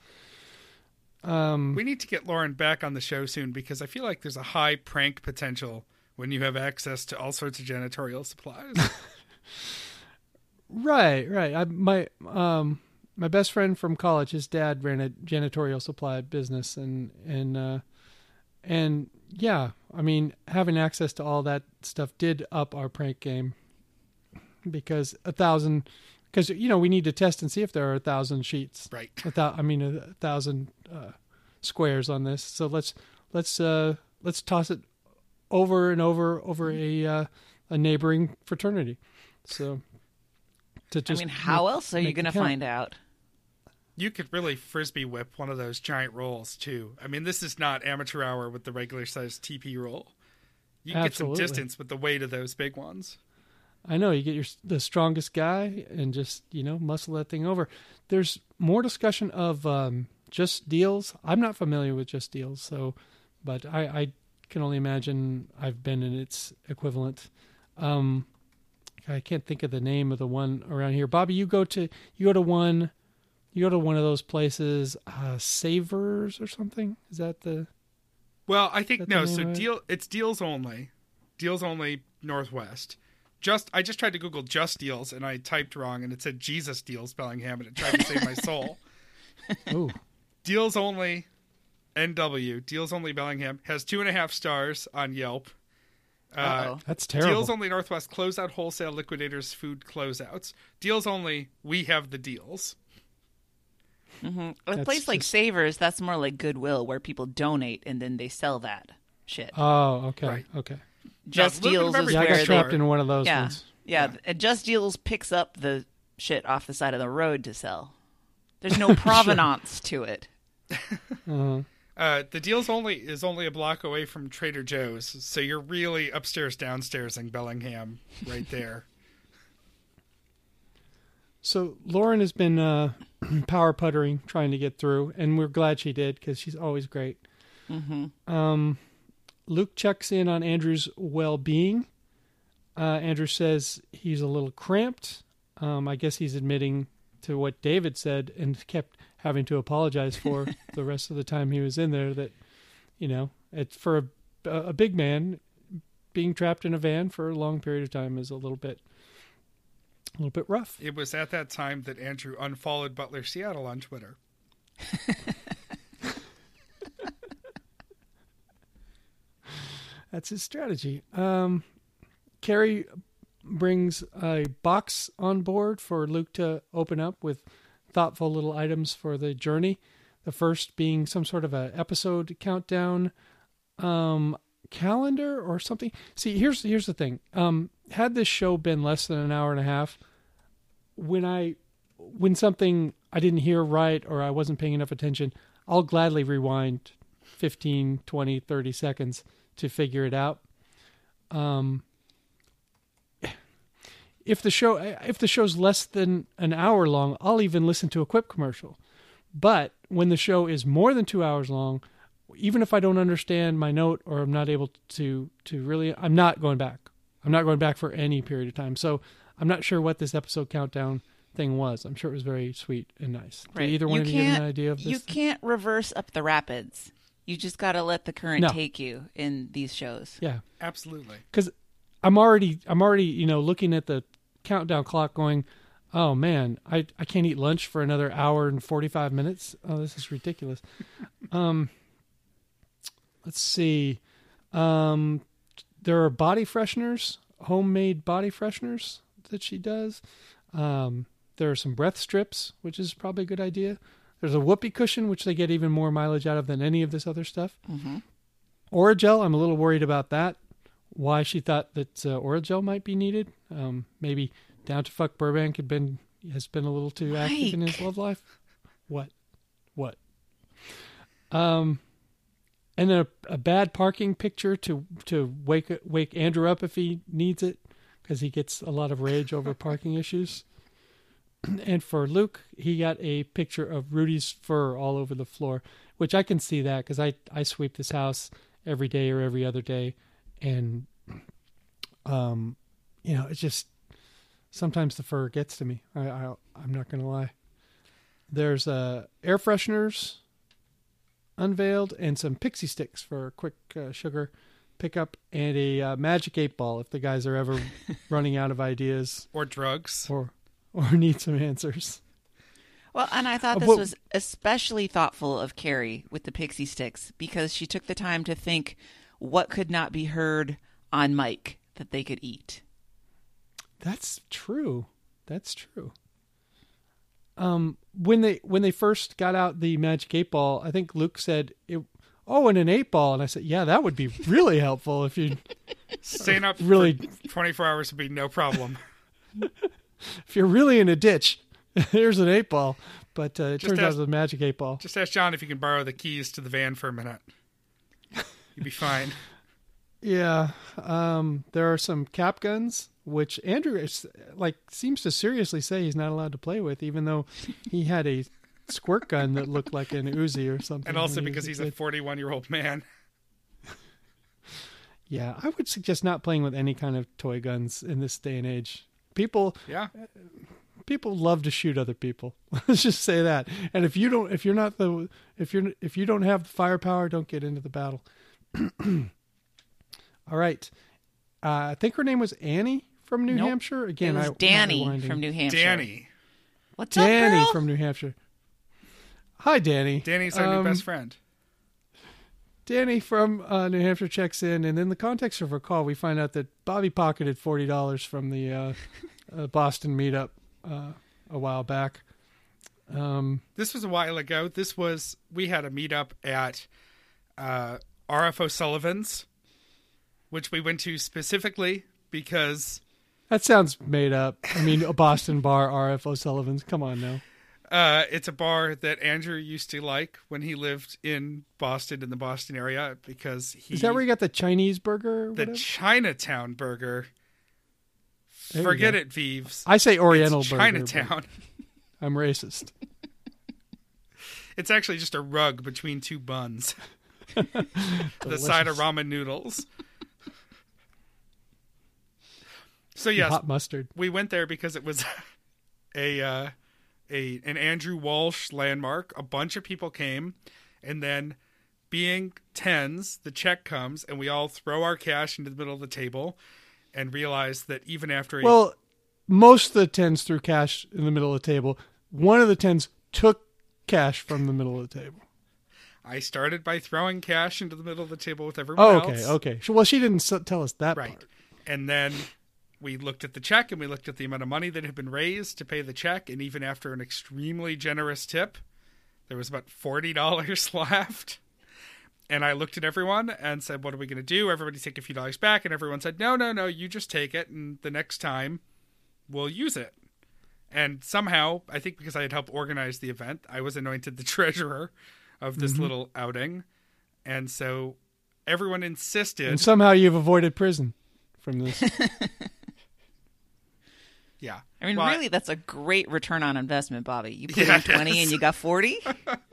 Um, We need to get Lauren back on the show soon because I feel like there's a high prank potential when you have access to all sorts of janitorial supplies. Right, right. I, my um my best friend from college, his dad ran a janitorial supply business, and and uh, and yeah, I mean having access to all that stuff did up our prank game because a thousand, because you know we need to test and see if there are a thousand sheets, right. without I mean a, a thousand uh, squares on this. So let's let's uh let's toss it over and over over a uh, a neighboring fraternity. So to I mean, how make- else are you going to find out? You could really frisbee whip one of those giant rolls too. I mean, this is not amateur hour with the regular sized TP roll. You get some distance with the weight of those big ones. I know you get your the strongest guy and just you know muscle that thing over. There's more discussion of um, just deals. I'm not familiar with just deals, so but I, I can only imagine I've been in its equivalent. Um, I can't think of the name of the one around here. Bobby, you go to you go to one, you go to one of those places, uh, Savers or something. Is that the? Well, I think no. So name it? deal, it's deals only, deals only Northwest. Just I just tried to Google just deals and I typed wrong and it said Jesus deals Bellingham and it tried to save my soul. Oh, Deals only, NW Deals only Bellingham has two and a half stars on Yelp. Uh, Uh-oh. that's terrible. Deals only Northwest closeout wholesale liquidators food closeouts. Deals only we have the deals. Hmm A That's place like just- Savers, that's more like Goodwill, where people donate and then they sell that shit. oh, okay, Right. okay. Just Now, Deals is Yeah, I got where store. trapped in one of those yeah, ones. yeah, Yeah. Just Deals picks up the shit off the side of the road to sell. There's no provenance to it. Uh-huh. Uh, the deals only is only a block away from Trader Joe's, so you're really upstairs downstairs in Bellingham, right there. So Lauren has been uh, power puttering, trying to get through, and we're glad she did because she's always great. hmm Um, Luke checks in on Andrew's well-being. Uh, Andrew says he's a little cramped. Um, I guess he's admitting to what David said and kept having to apologize for the rest of the time he was in there. That you know, it's for a, a big man being trapped in a van for a long period of time is a little bit, a little bit rough. It was at that time that Andrew unfollowed Butler Seattle on Twitter. That's his strategy. Um, Carrie brings a box on board for Luke to open up with thoughtful little items for the journey. The first being some sort of a episode countdown um, calendar or something. See, here's here's the thing. Um, had this show been less than an hour and a half, when I when something I didn't hear right or I wasn't paying enough attention, I'll gladly rewind 15, 20, 30 seconds to figure it out. Um, if the show if the show's less than an hour long, I'll even listen to a Quip commercial. But when the show is more than two hours long, even if I don't understand my note or I'm not able to to really, I'm not going back. I'm not going back for any period of time. So I'm not sure what this episode countdown thing was. I'm sure it was very sweet and nice. Did Right. either one you of you get can't, an idea of this? You can't reverse up the rapids. You just got to let the current No. take you in these shows. Yeah, Absolutely. because I'm already I'm already you know looking at the countdown clock, going, oh man, I I can't eat lunch for another hour and 45 minutes. Oh, this is ridiculous. um, let's see. Um, there are body fresheners, homemade body fresheners that she does. Um, there are some breath strips, which is probably a good idea. There's a whoopee cushion, which they get even more mileage out of than any of this other stuff. hmm Orajel, I'm a little worried about that. Why she thought that uh, Orajel might be needed. Um, maybe Down to Fuck Burbank had been has been a little too active in his love life. What? What? Um, and then a, a bad parking picture to to wake wake Andrew up if he needs it because he gets a lot of rage over parking issues. And for Luke, he got a picture of Rudy's fur all over the floor, which I can see that because I I sweep this house every day or every other day, and um, you know, it's just sometimes the fur gets to me. I, I I'm not gonna lie. There's uh, air fresheners unveiled and some pixie sticks for quick uh, sugar pickup and a uh, magic eight ball if the guys are ever running out of ideas Or drugs. or or need some answers. Well, and I thought Uh, this well- was especially thoughtful of Carrie with the pixie sticks because she took the time to think what could not be heard on mic that they could eat. That's true. That's true. Um, when they when they first got out the magic eight ball, I think Luke said, it, "Oh, and an eight ball," and I said, "Yeah, that would be really helpful if you Staying up really 24 hours would be no problem. if you're really in a ditch. Here's an eight ball." But uh, it Just turns out ask- it was a magic eight ball. Just ask John if you can borrow the keys to the van for a minute. You'd be fine. Yeah. Um, there are some cap guns, which Andrew is, like seems to seriously say he's not allowed to play with, even though he had a squirt gun that looked like an Uzi or something. And also he because he's a 41 year old man. Yeah, I would suggest not playing with any kind of toy guns in this day and age. People Yeah. people love to shoot other people. Let's just say that. And if you don't if you're not the if you're if you don't have the firepower, don't get into the battle. All right. Uh, I think her name was Annie from New Nope. Hampshire. Again, it was I, Danny from New Hampshire. Danny. What's up, Danny from New Hampshire. Hi, Danny. Danny's our Um, new best friend. Danny from uh, New Hampshire checks in, and in the context of her call, we find out that Bobby pocketed forty dollars from the uh, uh, Boston meetup uh, a while back. Um, This was a while ago. This was, we had a meetup at uh, RF O'Sullivan's, which we went to specifically because that sounds made up. I mean, a Boston bar, R.F. O'Sullivan's. Come on now. uh, it's a bar that Andrew used to like when he lived in Boston, in the Boston area, because he. Is that where you got the Chinese burger? Or the? Chinatown burger. There Forget it, Vives. I say Oriental it's burger. Chinatown. I'm racist. It's actually just a rug between two buns. the side of ramen noodles. So yes, Hot mustard. we went there because it was a uh, a an Andrew Walsh landmark. A bunch of people came, and then being tens, the check comes, and we all throw our cash into the middle of the table, and realize that even after a Well, most of the tens threw cash in the middle of the table. One of the tens took cash from the middle of the table. I started by throwing cash into the middle of the table with everyone Oh, okay, else. okay. Well, she didn't tell us that Right. part. And then we looked at the check and we looked at the amount of money that had been raised to pay the check. And even after an extremely generous tip, there was about $40 left. And I looked at everyone and said, What are we going to do? Everybody take a few dollars back. And everyone said, No, no, no, you just take it. And the next time we'll use it. And somehow, I think because I had helped organize the event, I was anointed the treasurer of this mm-hmm. little outing. And so everyone insisted. And somehow you've avoided prison from this. yeah. I mean, Well, really, that's a great return on investment, Bobby. You put Yeah, in 20 it is. and you got 40?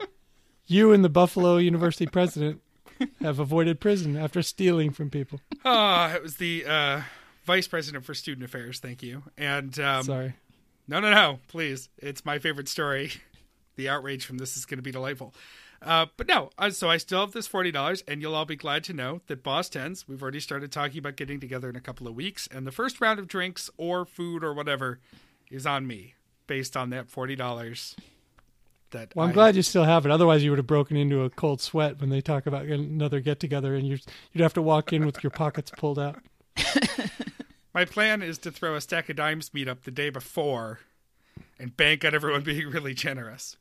you and the Buffalo University president have avoided prison after stealing from people? Ah, it was the uh, vice president for student affairs. Thank you. And um, Sorry. no, no, no, please. It's my favorite story. The outrage from this is going to be delightful. Uh, but no, uh, so I still have this forty dollars, and you'll all be glad to know that Boss Tens. We've already started talking about getting together in a couple of weeks, and the first round of drinks or food or whatever is on me, based on that forty dollars. That Well, I'm I- glad you still have it. Otherwise, you would have broken into a cold sweat when they talk about another get together, and you'd you'd have to walk in with your pockets pulled out. My plan is to throw a stack of dimes meetup the day before, and bank on everyone being really generous.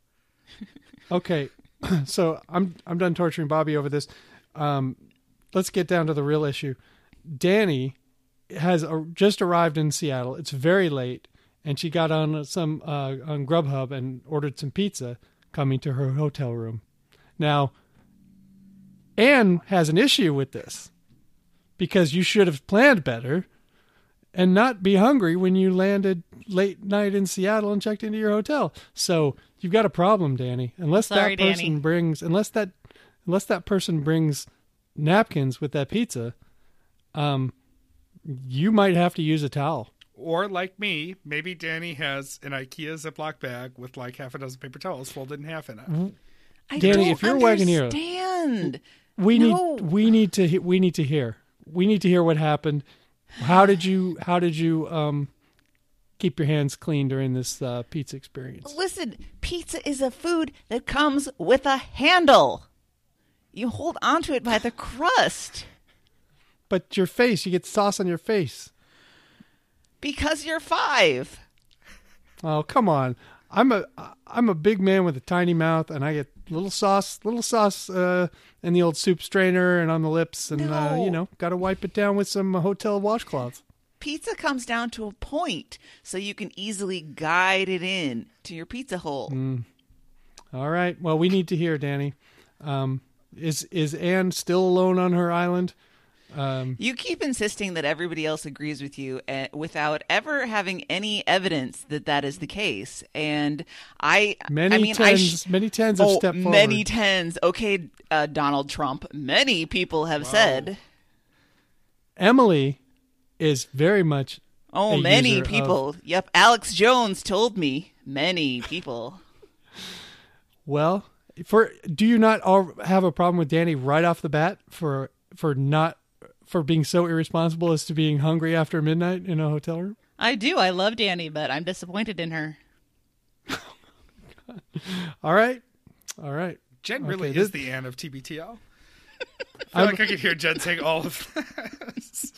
Okay, so I'm I'm done torturing Bobby over this. Um, let's get down to the real issue. Danny has uh, just arrived in Seattle. It's very late, and she got on some uh, on Grubhub and ordered some pizza coming to her hotel room. Now, Anne has an issue with this because you should have planned better and not be hungry when you landed late night in Seattle and checked into your hotel. So you've got a problem, Danny. Unless Sorry, that person Danny. brings, unless that, unless that person brings napkins with that pizza, um, you might have to use a towel. Or like me, maybe Danny has an IKEA Ziploc bag with like half a dozen paper towels folded in half in it. I Danny, don't if you're Wagoneer- understand. We No. need, we need to, we need to hear, we need to hear what happened. How did you, how did you, um, keep your hands clean during this uh, pizza experience? Listen, pizza is a food that comes with a handle. You hold onto it by the crust But your face, you get sauce on your face. because you're five. Oh, come on. I'm a I'm a big man with a tiny mouth, and I get little sauce, little sauce uh, in the old soup strainer and on the lips, and uh, you know, got to wipe it down with some hotel washcloths. Pizza comes down to a point so you can easily guide it in to your pizza hole. Mm. All right. Well, we need to hear, Danny. Um, is is Anne still alone on her island? Um, You keep insisting that everybody else agrees with you uh, without ever having any evidence that that is the case. And I, many I mean, I tens, sh- many tens have oh, stepped forward. many tens. Okay, uh, Donald Trump. Many people have said. Emily is very much. Oh, many user of- people. Yep, Alex Jones told me. Many people. Well, for do you not all have a problem with Danny right off the bat for for not for being so irresponsible as to being hungry after midnight in a hotel room? I do. I love Danny, but I'm disappointed in her. All right, all right. Jen Okay, really this- is the Anne of TBTL. I feel I'm- like I could hear Jen saying all of this.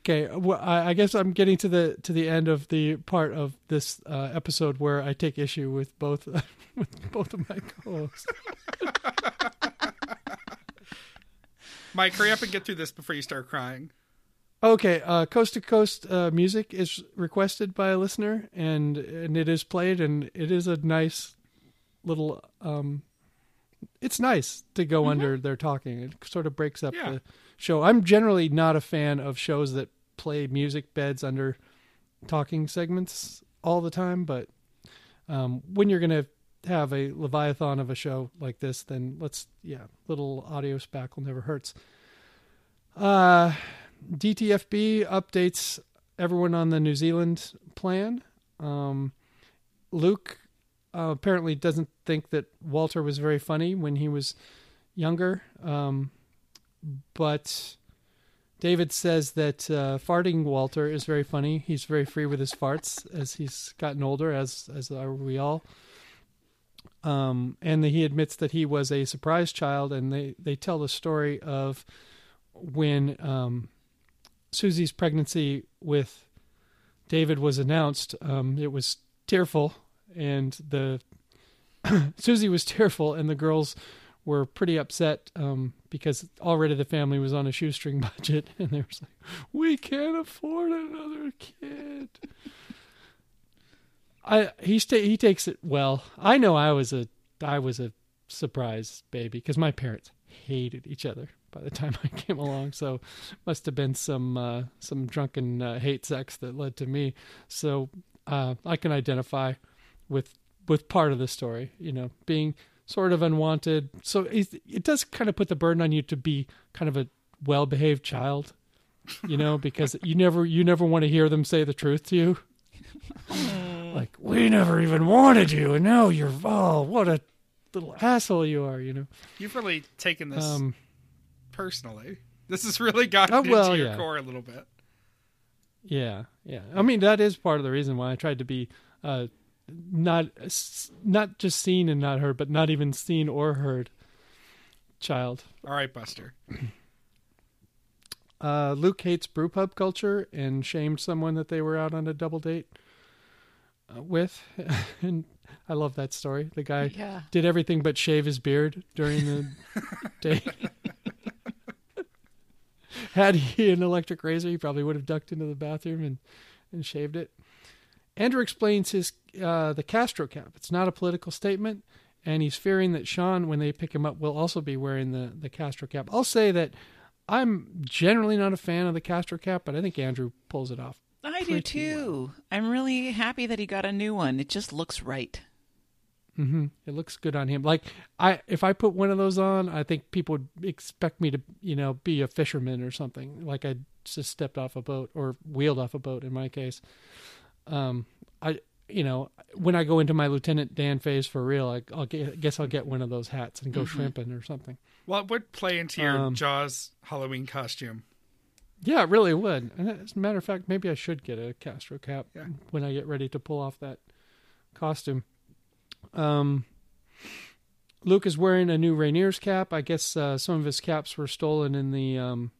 Okay, well, I, I guess I'm getting to the to the end of the part of this uh, episode where I take issue with both uh, with both of my co-hosts. Mike, hurry up and get through this before you start crying. Okay, uh, coast to coast uh, music is requested by a listener, and and it is played, and it is a nice little. Um, it's nice to go under their talking. It sort of breaks up Yeah. the show. I'm generally not a fan of shows that play music beds under talking segments all the time, but um, when you're gonna have a leviathan of a show like this, then let's yeah, little audio spackle never hurts. Uh DTFB updates everyone on the New Zealand plan. Um, Luke uh, apparently doesn't think that Walter was very funny when he was younger, um, but David says that uh, farting Walter is very funny. He's very free with his farts as he's gotten older, as as are we all. Um, and he admits that he was a surprise child, and they they tell the story of when um, Susie's pregnancy with David was announced, um, it was tearful, and the Susie was tearful, and the girls were pretty upset um, because already the family was on a shoestring budget, and they were like, "We can't afford another kid." I he sta- he takes it well. I know I was a I was a surprise baby because my parents hated each other by the time I came along. So must have been some uh, some drunken uh, hate sex that led to me. So uh, I can identify with with part of the story. You know, being sort of unwanted. So it, it does kind of put the burden on you to be kind of a well-behaved child, you know, because you never you never want to hear them say the truth to you. like we never even wanted you, and now you're oh what a little asshole you are, you know. You've really taken this Um, personally. This has really gotten Oh, well, into your yeah. core a little bit. Yeah, yeah. I mean, that is part of the reason why I tried to be uh, not not just seen and not heard, but not even seen or heard. Child. All right, Buster. Uh, Luke hates brewpub culture and shamed someone that they were out on a double date with, and I love that story. The guy Yeah. did everything but shave his beard during the date. Had he an electric razor, he probably would have ducked into the bathroom and, and shaved it. Andrew explains his uh, the Castro cap. It's not a political statement, and he's fearing that Sean, when they pick him up, will also be wearing the, the Castro cap. I'll say that I'm generally not a fan of the Castro cap, but I think Andrew pulls it off. I do pretty too. I'm really happy that he got a new one. It just looks right. hmm It looks good on him. Like I, if I put one of those on, I think people would expect me to, you know, be a fisherman or something. Like I just stepped off a boat or wheeled off a boat in my case. Um, I, you know, when I go into my Lieutenant Dan phase for real, I, I'll get, guess I'll get one of those hats and go shrimping or something. Well, it would play into your Um, Jaws Halloween costume. Yeah, it really would. And as a matter of fact, maybe I should get a Castro cap Yeah. when I get ready to pull off that costume. Um, Luke is wearing a new Rainier's cap. I guess uh, some of his caps were stolen in the um,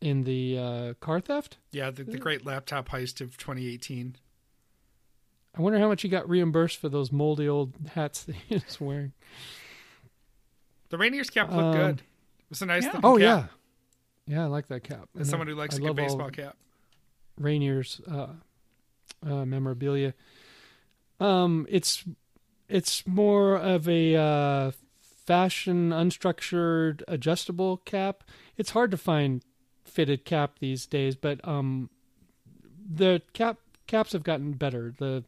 in the uh, car theft. Yeah, the, the great laptop heist of 2018. I wonder how much he got reimbursed for those moldy old hats that he was wearing. The Rainier's cap looked Um, good. It was a nice yeah. looking Oh cap. yeah, yeah, I like that cap. As And someone I- who likes I a good baseball cap. Rainier's uh, uh, memorabilia. Um, it's it's more of a uh, fashion, unstructured, adjustable cap. It's hard to find fitted cap these days, but um, the cap caps have gotten better. The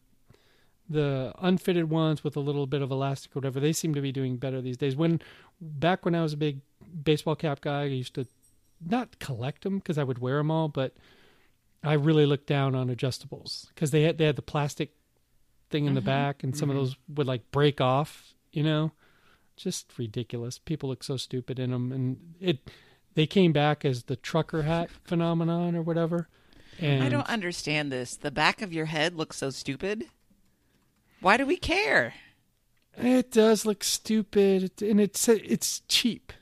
the unfitted ones with a little bit of elastic or whatever, they seem to be doing better these days. When back when I was a big baseball cap guy, I used to not collect them because I would wear them all, but I really looked down on adjustables because they had they had the plastic thing in the mm-hmm. back, and some of mm-hmm. those would like break off. You know, just ridiculous. People look so stupid in them, and it they came back as the trucker hat phenomenon or whatever. And I don't understand this. The back of your head looks so stupid. Why do we care? It does look stupid, and it's it's cheap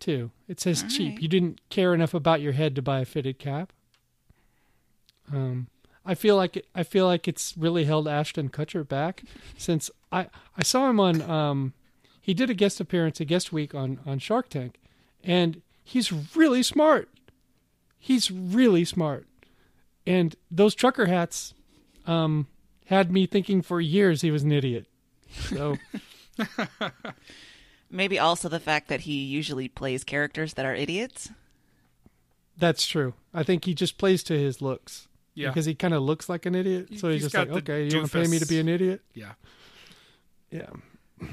too. It says All cheap. right. You didn't care enough about your head to buy a fitted cap. Um, I feel like it, I feel like it's really held Ashton Kutcher back since I I saw him on um he did a guest appearance a guest week on on Shark Tank, and he's really smart. He's really smart, and those trucker hats um had me thinking for years he was an idiot. So. Maybe also the fact that he usually plays characters that are idiots. That's true. I think he just plays to his looks. Yeah. Because he kind of looks like an idiot. So he's, He's just like, the okay, you want to pay me to be an idiot? Yeah. Yeah.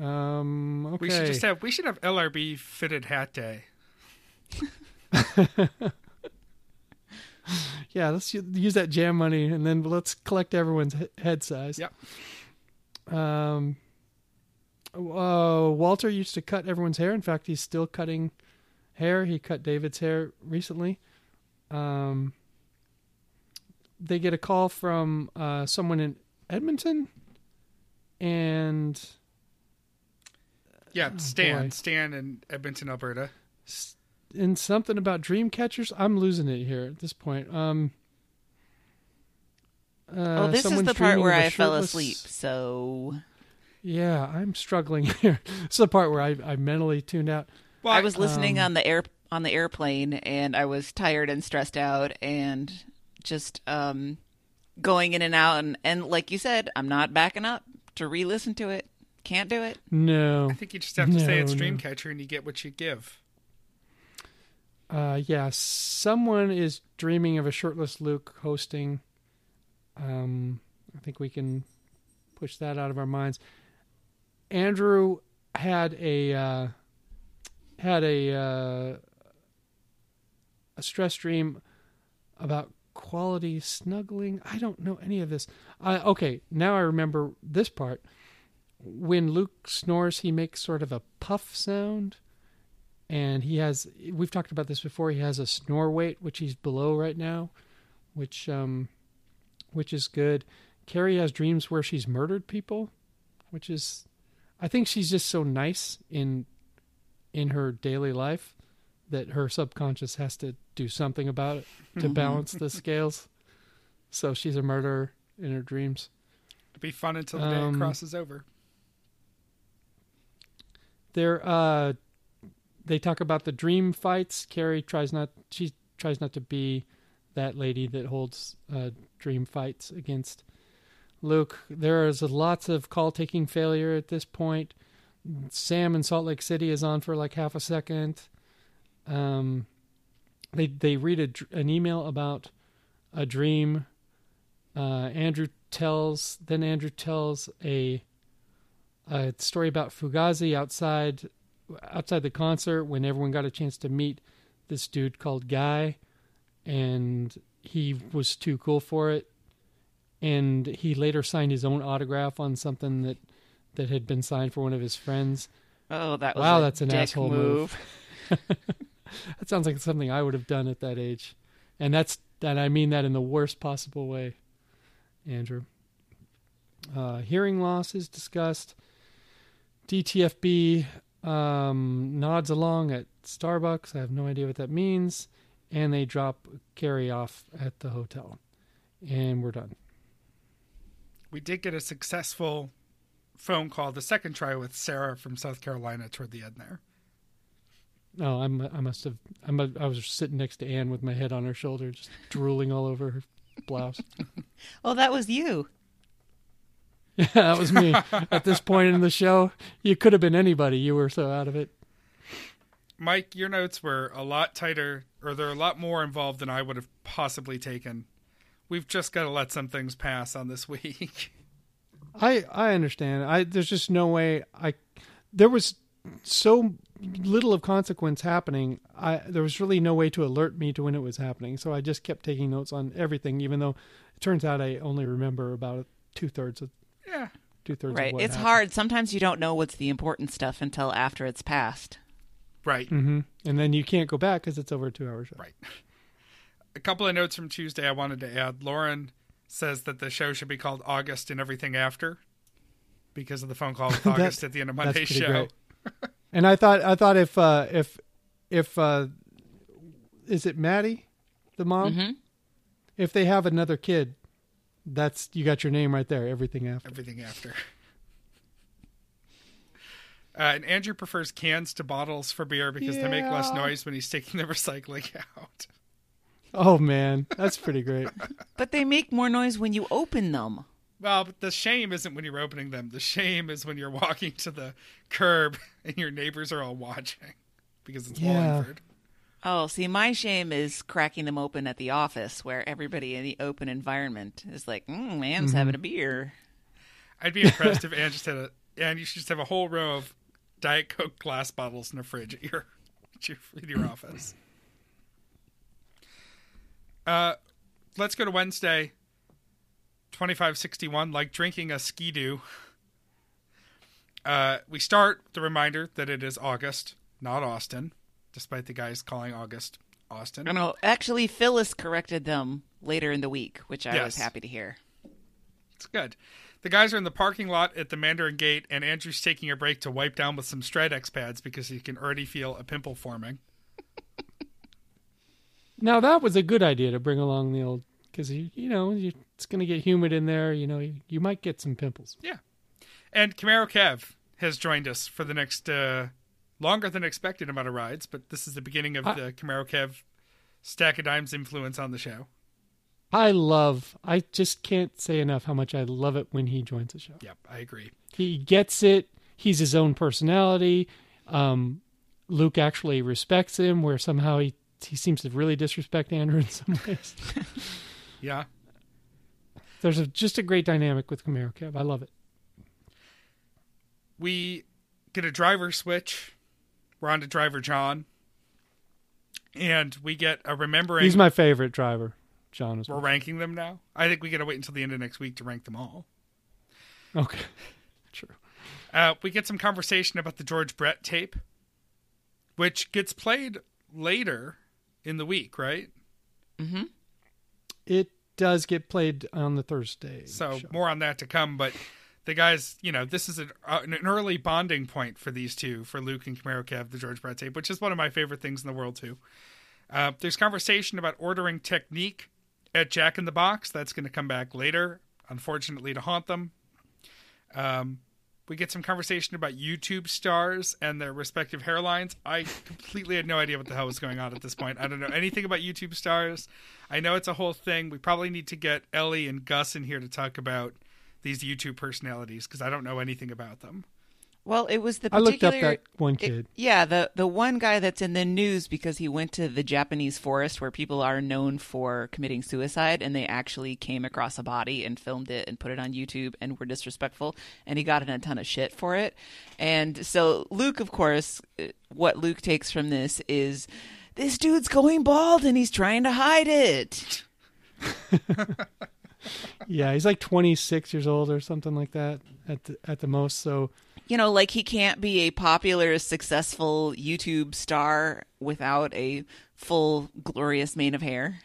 Um, okay. We should just have we should have LRB fitted hat day. yeah, let's use that jam money and then let's collect everyone's head size. Yep. Um, uh, Walter used to cut everyone's hair. In fact, he's still cutting hair. He cut David's hair recently. Um, they get a call from uh, someone in Edmonton, and Yeah, Oh, Stan, boy. Stan in Edmonton, Alberta. and something about dream catchers. I'm losing it here at this point. Um, uh, oh, this is the part where I a I fell asleep. So Yeah, I'm struggling here. it's the part where I, I mentally tuned out. Well, I was listening um, on the air on the airplane, and I was tired and stressed out, and just um, going in and out. And, and like you said, I'm not backing up to re-listen to it. Can't do it. No. I think you just have to say No, it's no. Dreamcatcher and you get what you give. Uh, yeah, someone is dreaming of a shirtless Luke hosting. Um, I think we can push that out of our minds. Andrew had a uh, had a uh, a stress dream about quality snuggling. I don't know any of this. Uh, okay, now I remember this part. When Luke snores, he makes sort of a puff sound, and he has. We've talked about this before. He has a snore weight, which he's below right now, which um, which is good. Carrie has dreams where she's murdered people, which is, I think she's just so nice in in her daily life that her subconscious has to do something about it to balance the scales. So she's a murderer in her dreams. It'll be fun until the day Um, it crosses over. There, uh, they talk about the dream fights. Carrie tries not. She tries not to be that lady that holds uh, dream fights against Luke. There is lots of call taking failure at this point. Sam in Salt Lake City is on for like half a second. Um, they they read a, an email about a dream. Uh, Andrew tells then Andrew tells a a story about Fugazi outside outside the concert when everyone got a chance to meet this dude called Guy, and he was too cool for it. And he later signed his own autograph on something that that had been signed for one of his friends. Oh, that was Wow, that's an asshole move. That sounds like something I would have done at that age, and that's that I mean that in the worst possible way, Andrew. Uh, hearing loss is discussed. DTFB um, nods along at Starbucks. I have no idea what that means, and they drop Carrie off at the hotel, and we're done. We did get a successful phone call the second try with Sarah from South Carolina toward the end there. Oh, I'm I must have I'm a, I was sitting next to Anne with my head on her shoulder, just drooling all over her blouse. Well, that was you. Yeah, that was me. At this point in the show, you could have been anybody. You were so out of it. Mike, your notes were a lot tighter, or they're a lot more involved than I would have possibly taken. We've just got to let some things pass on this week. I I understand. I there's just no way I there was so little of consequence happening. I there was really no way to alert me to when it was happening. So I just kept taking notes on everything, even though it turns out I only remember about two thirds of yeah. two thirds. Right. Of what It's happened. hard. Sometimes you don't know what's the important stuff until after it's passed. Right. hmm And then you can't go back because it's over a two hour show. Right. A couple of notes from Tuesday I wanted to add. Lauren says that the show should be called August and Everything After because of the phone call with That- August at the end of that's Monday's pretty show. great. And I thought I thought if uh, if if uh, is it Maddie, the mom? hmm If they have another kid, that's you got your name right there. Everything after. Everything After. Uh, and Andrew prefers cans to bottles for beer because they make less noise when he's taking the recycling out. Oh man, that's pretty great. But they make more noise when you open them. Well, but the shame isn't when you're opening them. The shame is when you're walking to the curb and your neighbors are all watching because it's Yeah. Wallingford. Oh, see, my shame is cracking them open at the office where everybody in the open environment is like, mm, man's having a beer. I'd be impressed if Anne just had a and you should just have a whole row of Diet Coke glass bottles in a fridge at your at your, in your office. Uh, let's go to Wednesday. Twenty five sixty one, like drinking a skidoo. Uh, we start the reminder that it is August, not Austin, despite the guys calling August Austin. I know. Actually, Phyllis corrected them later in the week, which I was happy to hear. It's good. The guys are in the parking lot at the Mandarin Gate, and Andrew's taking a break to wipe down with some Stridex pads because he can already feel a pimple forming. Now that was a good idea to bring along the old because you you know you, it's going to get humid in there. You know you, you might get some pimples. Yeah. And Camaro Kev has joined us for the next uh, longer than expected amount of rides, but this is the beginning of I- the Camaro Kev Stack of Dimes influence on the show. I love. I just can't say enough how much I love it when he joins the show. Yep, I agree. He gets it. He's his own personality. Um, Luke actually respects him, where somehow he he seems to really disrespect Andrew in some ways. Yeah. There's a, just a great dynamic with Camaro Kev. I love it. We get a driver switch. We're on to driver John. And we get a remembering. He's my favorite driver. John is. We're ranking them now. I think we got to wait until the end of next week to rank them all. Okay. True. Uh, we get some conversation about the George Brett tape, which gets played later in the week, right? Mm-hmm. It does get played on the Thursday. So show. more on that to come. But the guys, you know, this is an, uh, an early bonding point for these two, for Luke and Camaro Kev, the George Brett tape, which is one of my favorite things in the world too. Uh, there's conversation about ordering technique at Jack in the Box. That's going to come back later, unfortunately, to haunt them. Um, we get some conversation about YouTube stars and their respective hairlines. I completely had no idea what the hell was going on at this point. I don't know anything about YouTube stars. I know it's a whole thing. We probably need to get Ellie and Gus in here to talk about these YouTube personalities because I don't know anything about them. Well, it was the I looked particular. up that one it- kid. yeah, the the one guy that's in the news because he went to the Japanese forest where people are known for committing suicide, and they actually came across a body and filmed it and put it on YouTube and were disrespectful, and he got in a ton of shit for it. And so Luke, of course, uh, what Luke takes from this is this dude's going bald and he's trying to hide it. Yeah, he's like 26 years old or something like that at the, at the most. So you know, like he can't be a popular, successful YouTube star without a full, glorious mane of hair.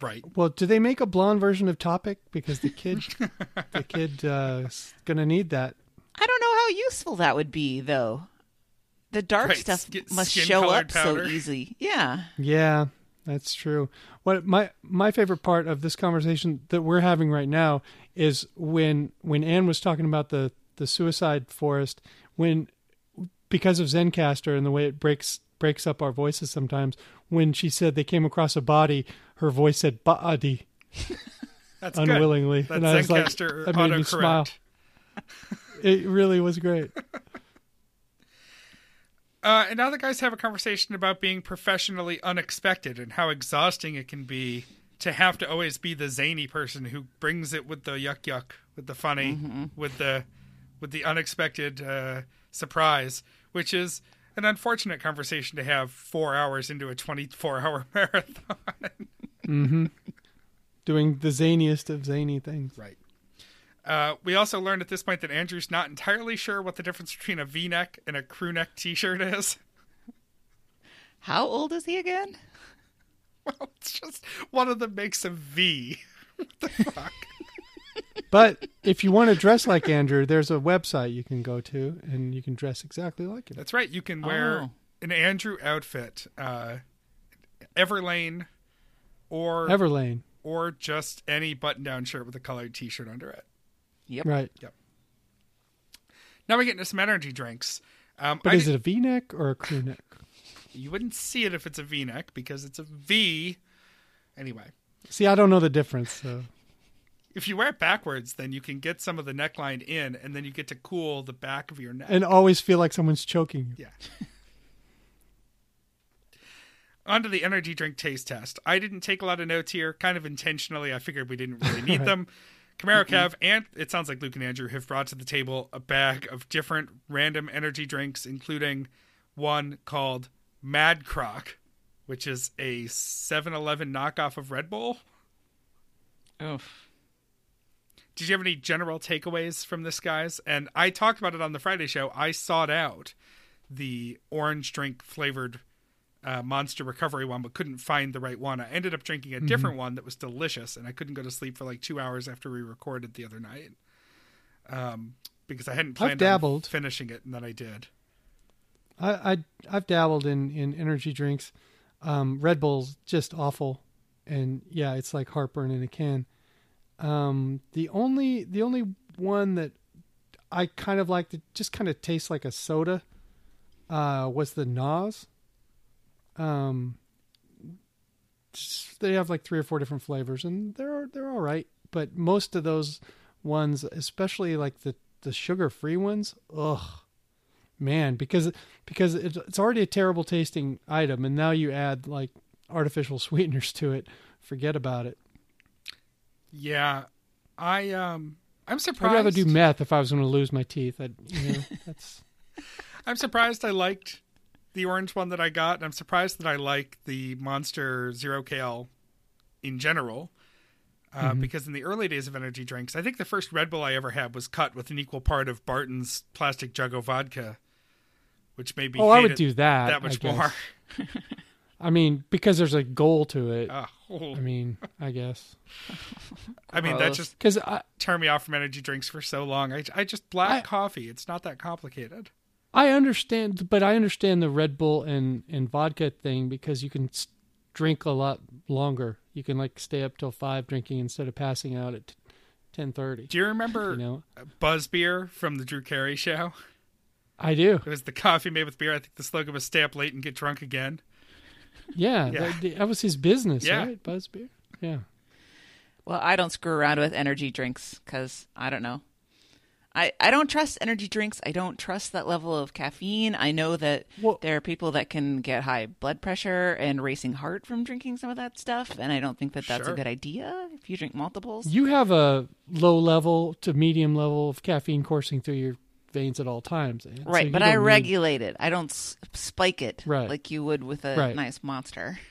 Right. Well, do they make a blonde version of Toppik? Because the kid, the kid, uh, is gonna need that. I don't know how useful that would be, though. The dark Right, stuff skin- must show up powder. so easy. Yeah. Yeah, that's true. What my my favorite part of this conversation that we're having right now is when when Anne was talking about the the suicide forest when because of Zencastr and the way it breaks breaks up our voices sometimes. When she said they came across a body, her voice said body That's unwillingly, good. and That's I was like, Zencastr that made me smile. autocorrect. It really was great. Uh, and now the guys have a conversation about being professionally unexpected and how exhausting it can be to have to always be the zany person who brings it with the yuck yuck, with the funny, with the with the unexpected uh, surprise, which is an unfortunate conversation to have four hours into a twenty-four hour marathon. Doing the zaniest of zany things. right. Uh, we also learned at this point that Andrew's not entirely sure what the difference between a V-neck and a crew neck T-shirt is. How old is he again? Well, it's just one of them makes a V. what the fuck? But if you want to dress like Andrew, there's a website you can go to, and you can dress exactly like him. That's right. You can wear Oh. an Andrew outfit, uh, Everlane, or Everlane, or just any button-down shirt with a colored T-shirt under it. Yep. right? Yep. Now we get into some energy drinks. Um, But I is di- it a V-neck or a crew neck? You wouldn't see it if it's a V-neck because it's a V. Anyway, See, I don't know the difference. So. If you wear it backwards, then you can get some of the neckline in, and then you get to cool the back of your neck. And always feel like someone's choking you. Yeah. On to the energy drink taste test. I didn't take a lot of notes here, kind of intentionally. I figured we didn't really need them. Camaro Kev and it sounds like Luke and Andrew have brought to the table a bag of different random energy drinks, including one called Mad Croc, which is a 7 Eleven knockoff of Red Bull. Oh. Did you have any general takeaways from this, guys? And I talked about it on the Friday show. I sought out the orange drink flavored uh, Monster Recovery one, but couldn't find the right one. I ended up drinking a different one that was delicious, and I couldn't go to sleep for like two hours after we recorded the other night um, because I hadn't planned dabbled. on finishing it, and then I did. I, I I've dabbled in in energy drinks. Um, Red Bull's just awful, and yeah, it's like heartburn in a can. Um, the only the only one that I kind of liked, it just kind of tastes like a soda, uh, was the NOS. Um, they have like three or four different flavors, and they're they're all right. But most of those ones, especially like the the sugar free ones, ugh man because because it's, it's already a terrible tasting item and now you add like artificial sweeteners to it forget about it Yeah, I um, I'm surprised. i'd rather do meth if i was going to lose my teeth I'd, you know, that's I'm surprised I liked the orange one that I got, and I'm surprised that I like the Monster Zero Kale in general. Uh, Mm-hmm. Because in the early days of energy drinks, I think the first Red Bull I ever had was cut with an equal part of Barton's plastic jug of vodka, which made me Oh, I would do that. that much more. I mean, because there's a goal to it. Uh, I mean, I guess I mean, that just because I turned me off from energy drinks for so long. I, I just black I- coffee. It's not that complicated. I understand, but I understand the Red Bull and and vodka thing because you can drink a lot longer. You can like stay up till five drinking instead of passing out at ten thirty. Do you remember You know, Buzz Beer from the Drew Carey show? I do. It was the coffee made with beer. I think the slogan was "Stay up late and get drunk again." Yeah, Yeah. That, that was his business, Yeah. right? Buzz beer. Yeah. Well, I don't screw around with energy drinks because I don't know. I, I don't trust energy drinks. I don't trust that level of caffeine. I know that Well- there are people that can get high blood pressure and racing heart from drinking some of that stuff, and I don't think that that's Sure. a good idea if you drink multiples. You have a low level to medium level of caffeine coursing through your veins at all times. So right, you but I need- regulate it. I don't spike it Right. like you would with a Right. nice monster.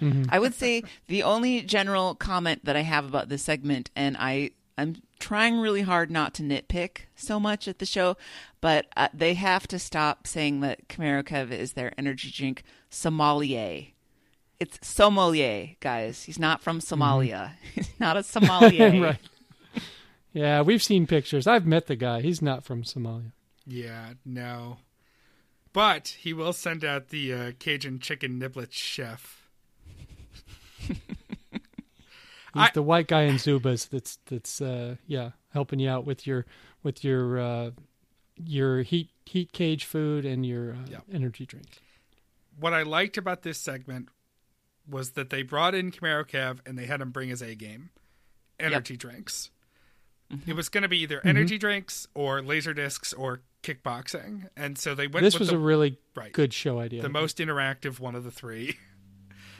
Mhm. I would say the only general comment that I have about this segment, and I I'm trying really hard not to nitpick so much at the show, but uh, they have to stop saying that Camaro Kev is their energy drink sommelier. It's sommelier, guys. He's not from Somalia. He's not a sommelier. right. Yeah, we've seen pictures. I've met the guy. He's not from Somalia. Yeah, no. But he will send out the uh, Cajun chicken niblet chef. He's I- the white guy in Zubaz that's that's uh yeah, helping you out with your with your uh your heat heat cage food and your uh, Yep. energy drink. What I liked about this segment was that they brought in Camaro Kev and they had him bring his A game, energy drinks. It was going to be either mm-hmm. energy drinks or laser discs or kickboxing, and so they went. This with was the, a really right. good show idea. the most interactive one of the 3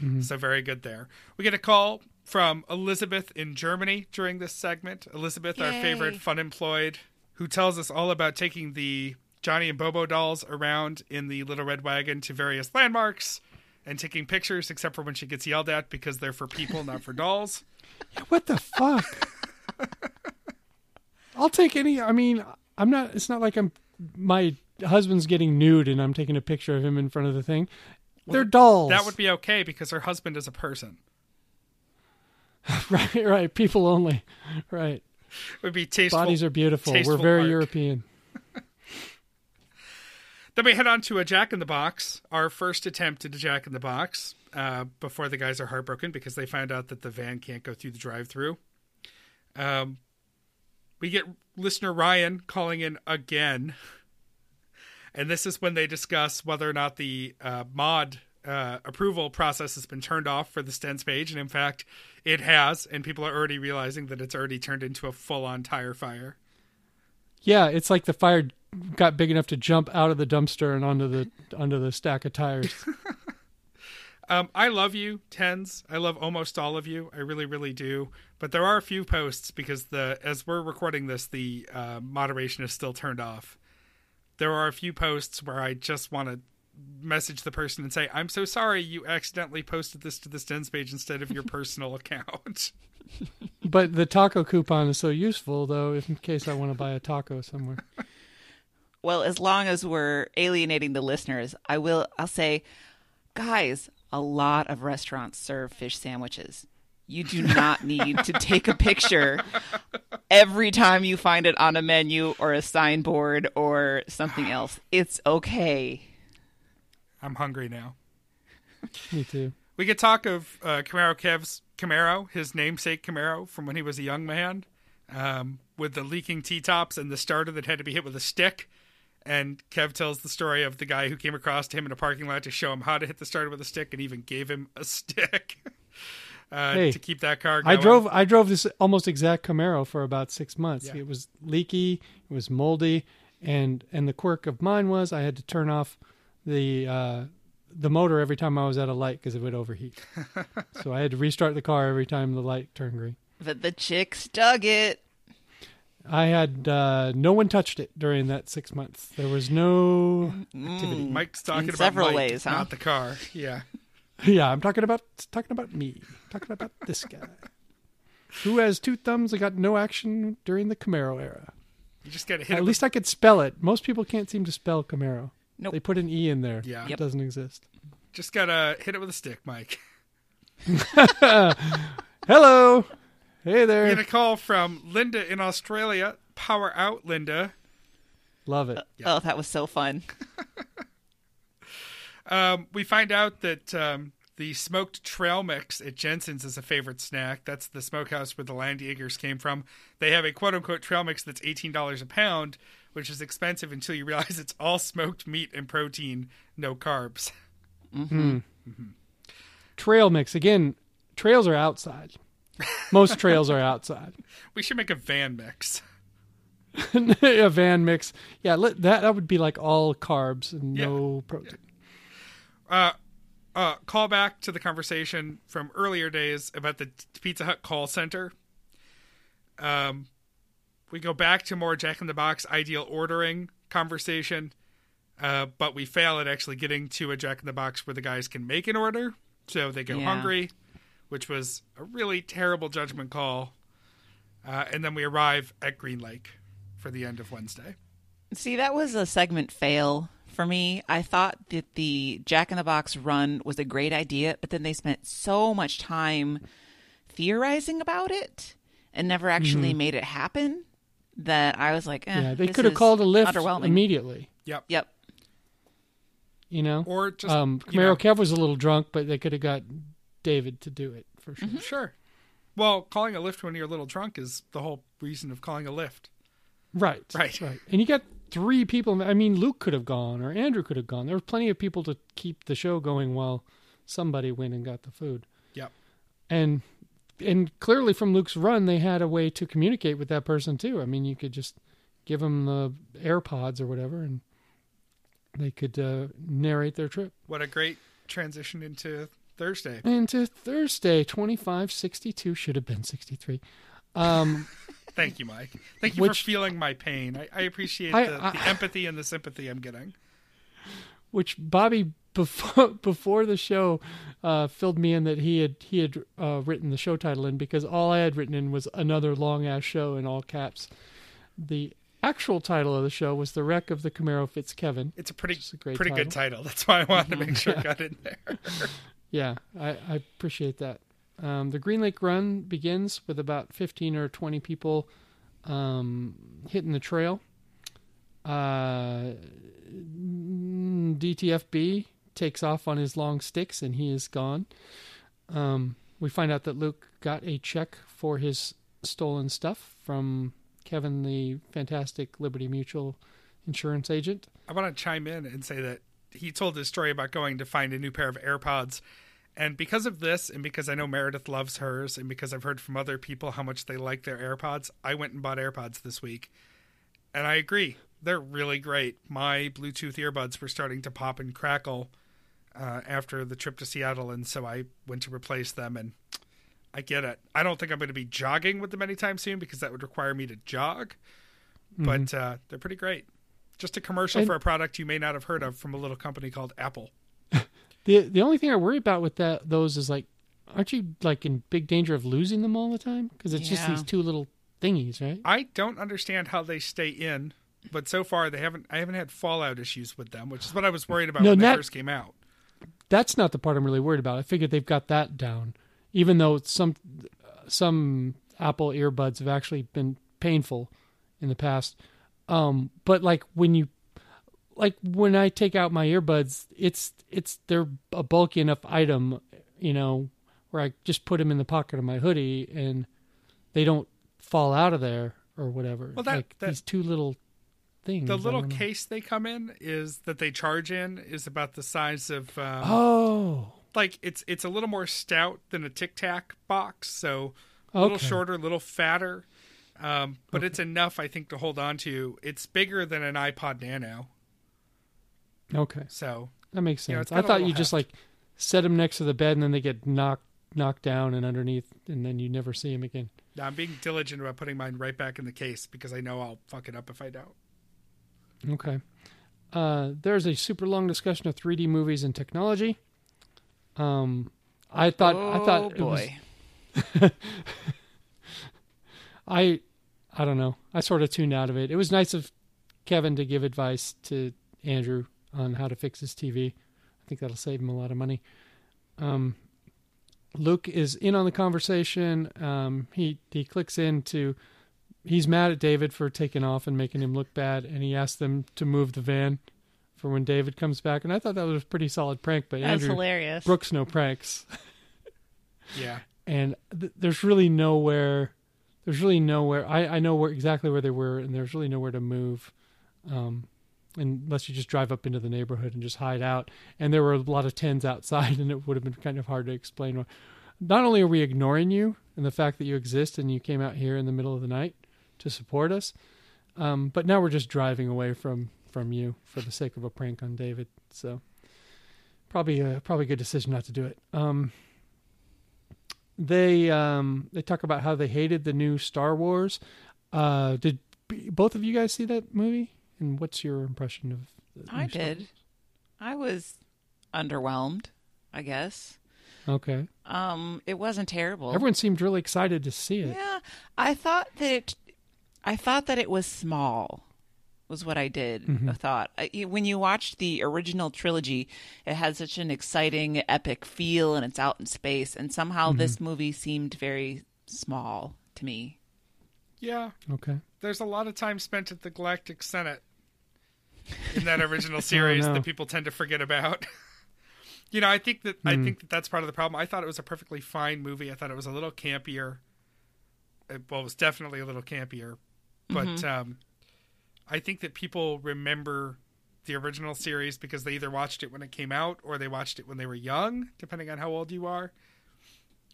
mm-hmm. So very good there. We get a call from Elizabeth in Germany during this segment. Elizabeth, our favorite fun employed, who tells us all about taking the Johnny and Bobo dolls around in the Little Red Wagon to various landmarks and taking pictures, except for when she gets yelled at because they're for people, not for dolls. Yeah, What the fuck? I'll take any. I mean, I'm not. It's not like I'm. My husband's getting nude and I'm taking a picture of him in front of the thing. They're dolls. That would be okay because her husband is a person. right. Right. People only. Right. It would be tasteful. Bodies are beautiful. We're very art. European. Then we head on to a Jack in the Box, our first attempt at a Jack in the Box, uh, before the guys are heartbroken because they find out that the van can't go through the drive-through. Um, we get listener Ryan calling in again, and this is when they discuss whether or not the uh, mod uh, approval process has been turned off for the Stens page, and in fact, it has, and people are already realizing that it's already turned into a full-on tire fire. Yeah, it's like the fire got big enough to jump out of the dumpster and onto the onto the stack of tires. Um, I love you, tens. I love almost all of you. I really, really do. But there are a few posts because the as we're recording this, the uh, moderation is still turned off. There are a few posts where I just want to message the person and say, "I'm so sorry you accidentally posted this to the Stens page instead of your personal account." but the taco coupon is so useful, though, in case I want to buy a taco somewhere. Well, as long as we're alienating the listeners, I will. I'll say, guys, a lot of restaurants serve fish sandwiches. You do not need to take a picture every time you find it on a menu or a signboard or something else. It's okay. I'm hungry now. Me too. We could talk of uh, Camaro Kev's Camaro, his namesake Camaro from when he was a young man, um, with the leaking T tops and the starter that had to be hit with a stick. And Kev tells the story of the guy who came across to him in a parking lot to show him how to hit the starter with a stick, and even gave him a stick uh, Hey, to keep that car I drove I drove this almost exact Camaro for about six months. Yeah. It was leaky, it was moldy, and and the quirk of mine was I had to turn off the uh, the motor every time I was at a light because it would overheat. so I had to restart the car every time the light turned green. But the chicks dug it. I had uh, no one touched it during that six months. There was no activity. Mm. Mike's talking In about several Mike, ways, huh? not the car. Yeah. Yeah, I'm talking about talking about me. Talking about this guy. Who has two thumbs and got no action during the Camaro era. You just got to hit At it least I could spell it. Most people can't seem to spell Camaro. Nope. They put an E in there. Yeah. It Yep. doesn't exist. just got to hit it with a stick, Mike. Hello. Hey there. We there. get a call from Linda in Australia. Power out, Linda. Love it. Oh, that was so fun. Um, we find out that um, the smoked trail mix at Jensen's is a favorite snack. That's the smokehouse where the Land Jaegers came from. They have a quote unquote trail mix that's $18 a pound, which is expensive until you realize it's all smoked meat and protein, no carbs. Trail mix. Again, trails are outside. Most trails are outside. We should make a van mix. a van mix. Yeah, let, that that would be like all carbs and no protein. Uh, uh, call back to the conversation from earlier days about the Pizza Hut call center. Um, we go back to more Jack in the Box ideal ordering conversation, uh, but we fail at actually getting to a Jack in the Box where the guys can make an order, so they go Yeah. hungry, which was a really terrible judgment call. Uh, and then we arrive at Green Lake for the end of Wednesday. See, that was a segment fail for me. I thought that the Jack in the Box run was a great idea, but then they spent so much time theorizing about it and never actually made it happen that I was like, eh, Mm-hmm. Yeah, they this could have is called a Lyft immediately. Yep. Yep. You know, Or just um, you know, Camaro Kev was a little drunk, but they could have got David to do it for sure. Sure. Well, calling a Lyft when you're a little drunk is the whole reason of calling a Lyft. Right, Right. right. And you got three people. I mean, Luke could have gone, or Andrew could have gone. There were plenty of people to keep the show going while somebody went and got the food. Yep. And and clearly from Luke's run, they had a way to communicate with that person too. I mean, you could just give them the AirPods or whatever, and they could uh, narrate their trip. What a great transition into Thursday. Into Thursday, twenty five sixty two should have been sixty three. Um, Thank you, Mike. Thank you Which- for feeling my pain. I, I appreciate I- the, I- the empathy and the sympathy I'm getting. which Bobby before before the show uh, filled me in that he had he had uh, written the show title in because all I had written in was another long ass show in all caps. The actual title of the show was the wreck of the Camaro Fitzkevin. It's a pretty a pretty good title. That's why I wanted to make sure it got in there. Yeah, I, I appreciate that. Um, the Green Lake Run begins with about fifteen or twenty people um, hitting the trail. Uh, DTFB takes off on his long sticks and he is gone. Um, we find out that Luke got a check for his stolen stuff from Kevin, the fantastic Liberty Mutual insurance agent. I want to chime in and say that he told his story about going to find a new pair of AirPods. And because of this, and because I know Meredith loves hers, and because I've heard from other people how much they like their AirPods, I went and bought AirPods this week. And I agree. They're really great. My Bluetooth earbuds were starting to pop and crackle uh, after the trip to Seattle, and so I went to replace them. And I get it. I don't think I'm going to be jogging with them anytime soon because that would require me to jog. But uh, they're pretty great. Just a commercial And- for a product you may not have heard of from a little company called Apple. The the only thing I worry about with that those is like, aren't you like in big danger of losing them all the time? Because it's just these two little thingies, right? I don't understand how they stay in, but so far they haven't. I haven't had fallout issues with them, which is what I was worried about No, when that- they first came out. That's not the part I'm really worried about. I figured they've got that down, even though some some Apple earbuds have actually been painful in the past. Um, but like when you like when I take out my earbuds, it's it's they're a bulky enough item, you know, where I just put them in the pocket of my hoodie and they don't fall out of there or whatever. Well, that- like that- these two little things. The little case they come in is that they charge in is about the size of um, Oh, like it's it's a little more stout than a Tic Tac box, so a little Okay. shorter, a little fatter. Um, but it's enough, I think, to hold on to. It's bigger than an iPod Nano, okay. so That makes You know, sense. it's got I a thought little you just like set them next to the bed and then they get knocked knocked down and underneath, and then you never see them again. Now, I'm being diligent about putting mine right back in the case because I know I'll fuck it up if I don't. Okay. Uh, there's a super long discussion of 3D movies and technology. Um, I thought I thought oh it was boy. I I don't know. I sort of tuned out of it. It was nice of Kevin to give advice to Andrew on how to fix his TV. I think that'll save him a lot of money. Um, Luke is in on the conversation. Um, he he clicks into. He's mad at David for taking off and making him look bad, and he asks them to move the van for when David comes back. And I thought that was a pretty solid prank, but That's Andrew hilarious. Brooks no pranks Yeah. and th- there's really nowhere there's really nowhere I, I know where exactly where they were and there's really nowhere to move um, unless you just drive up into the neighborhood and just hide out. And there were a lot of tens outside and it would have been kind of hard to explain not only are we ignoring you and the fact that you exist and you came out here in the middle of the night to support us um, but now we're just driving away from from you for the sake of a prank on david. So probably a probably good decision not to do it. Um, they um they talk about how they hated the new Star Wars. Uh did b- both of you guys see that movie? And what's your impression of the I did. I was underwhelmed, I guess. Okay. Um, it wasn't terrible. Everyone seemed really excited to see it. Yeah, I thought that it, I thought that it was small. Was what I did. Mhm. I thought I, when you watched the original trilogy, it had such an exciting, epic feel, and it's out in space. And somehow this movie seemed very small to me. Yeah. Okay. There's a lot of time spent at the Galactic Senate in that original series no. that people tend to forget about. you know, I think that I Hmm. think that that's part of the problem. I thought it was a perfectly fine movie. I thought it was a little campier. It, well, it was definitely a little campier, but um, I think that people remember the original series because they either watched it when it came out or they watched it when they were young, depending on how old you are.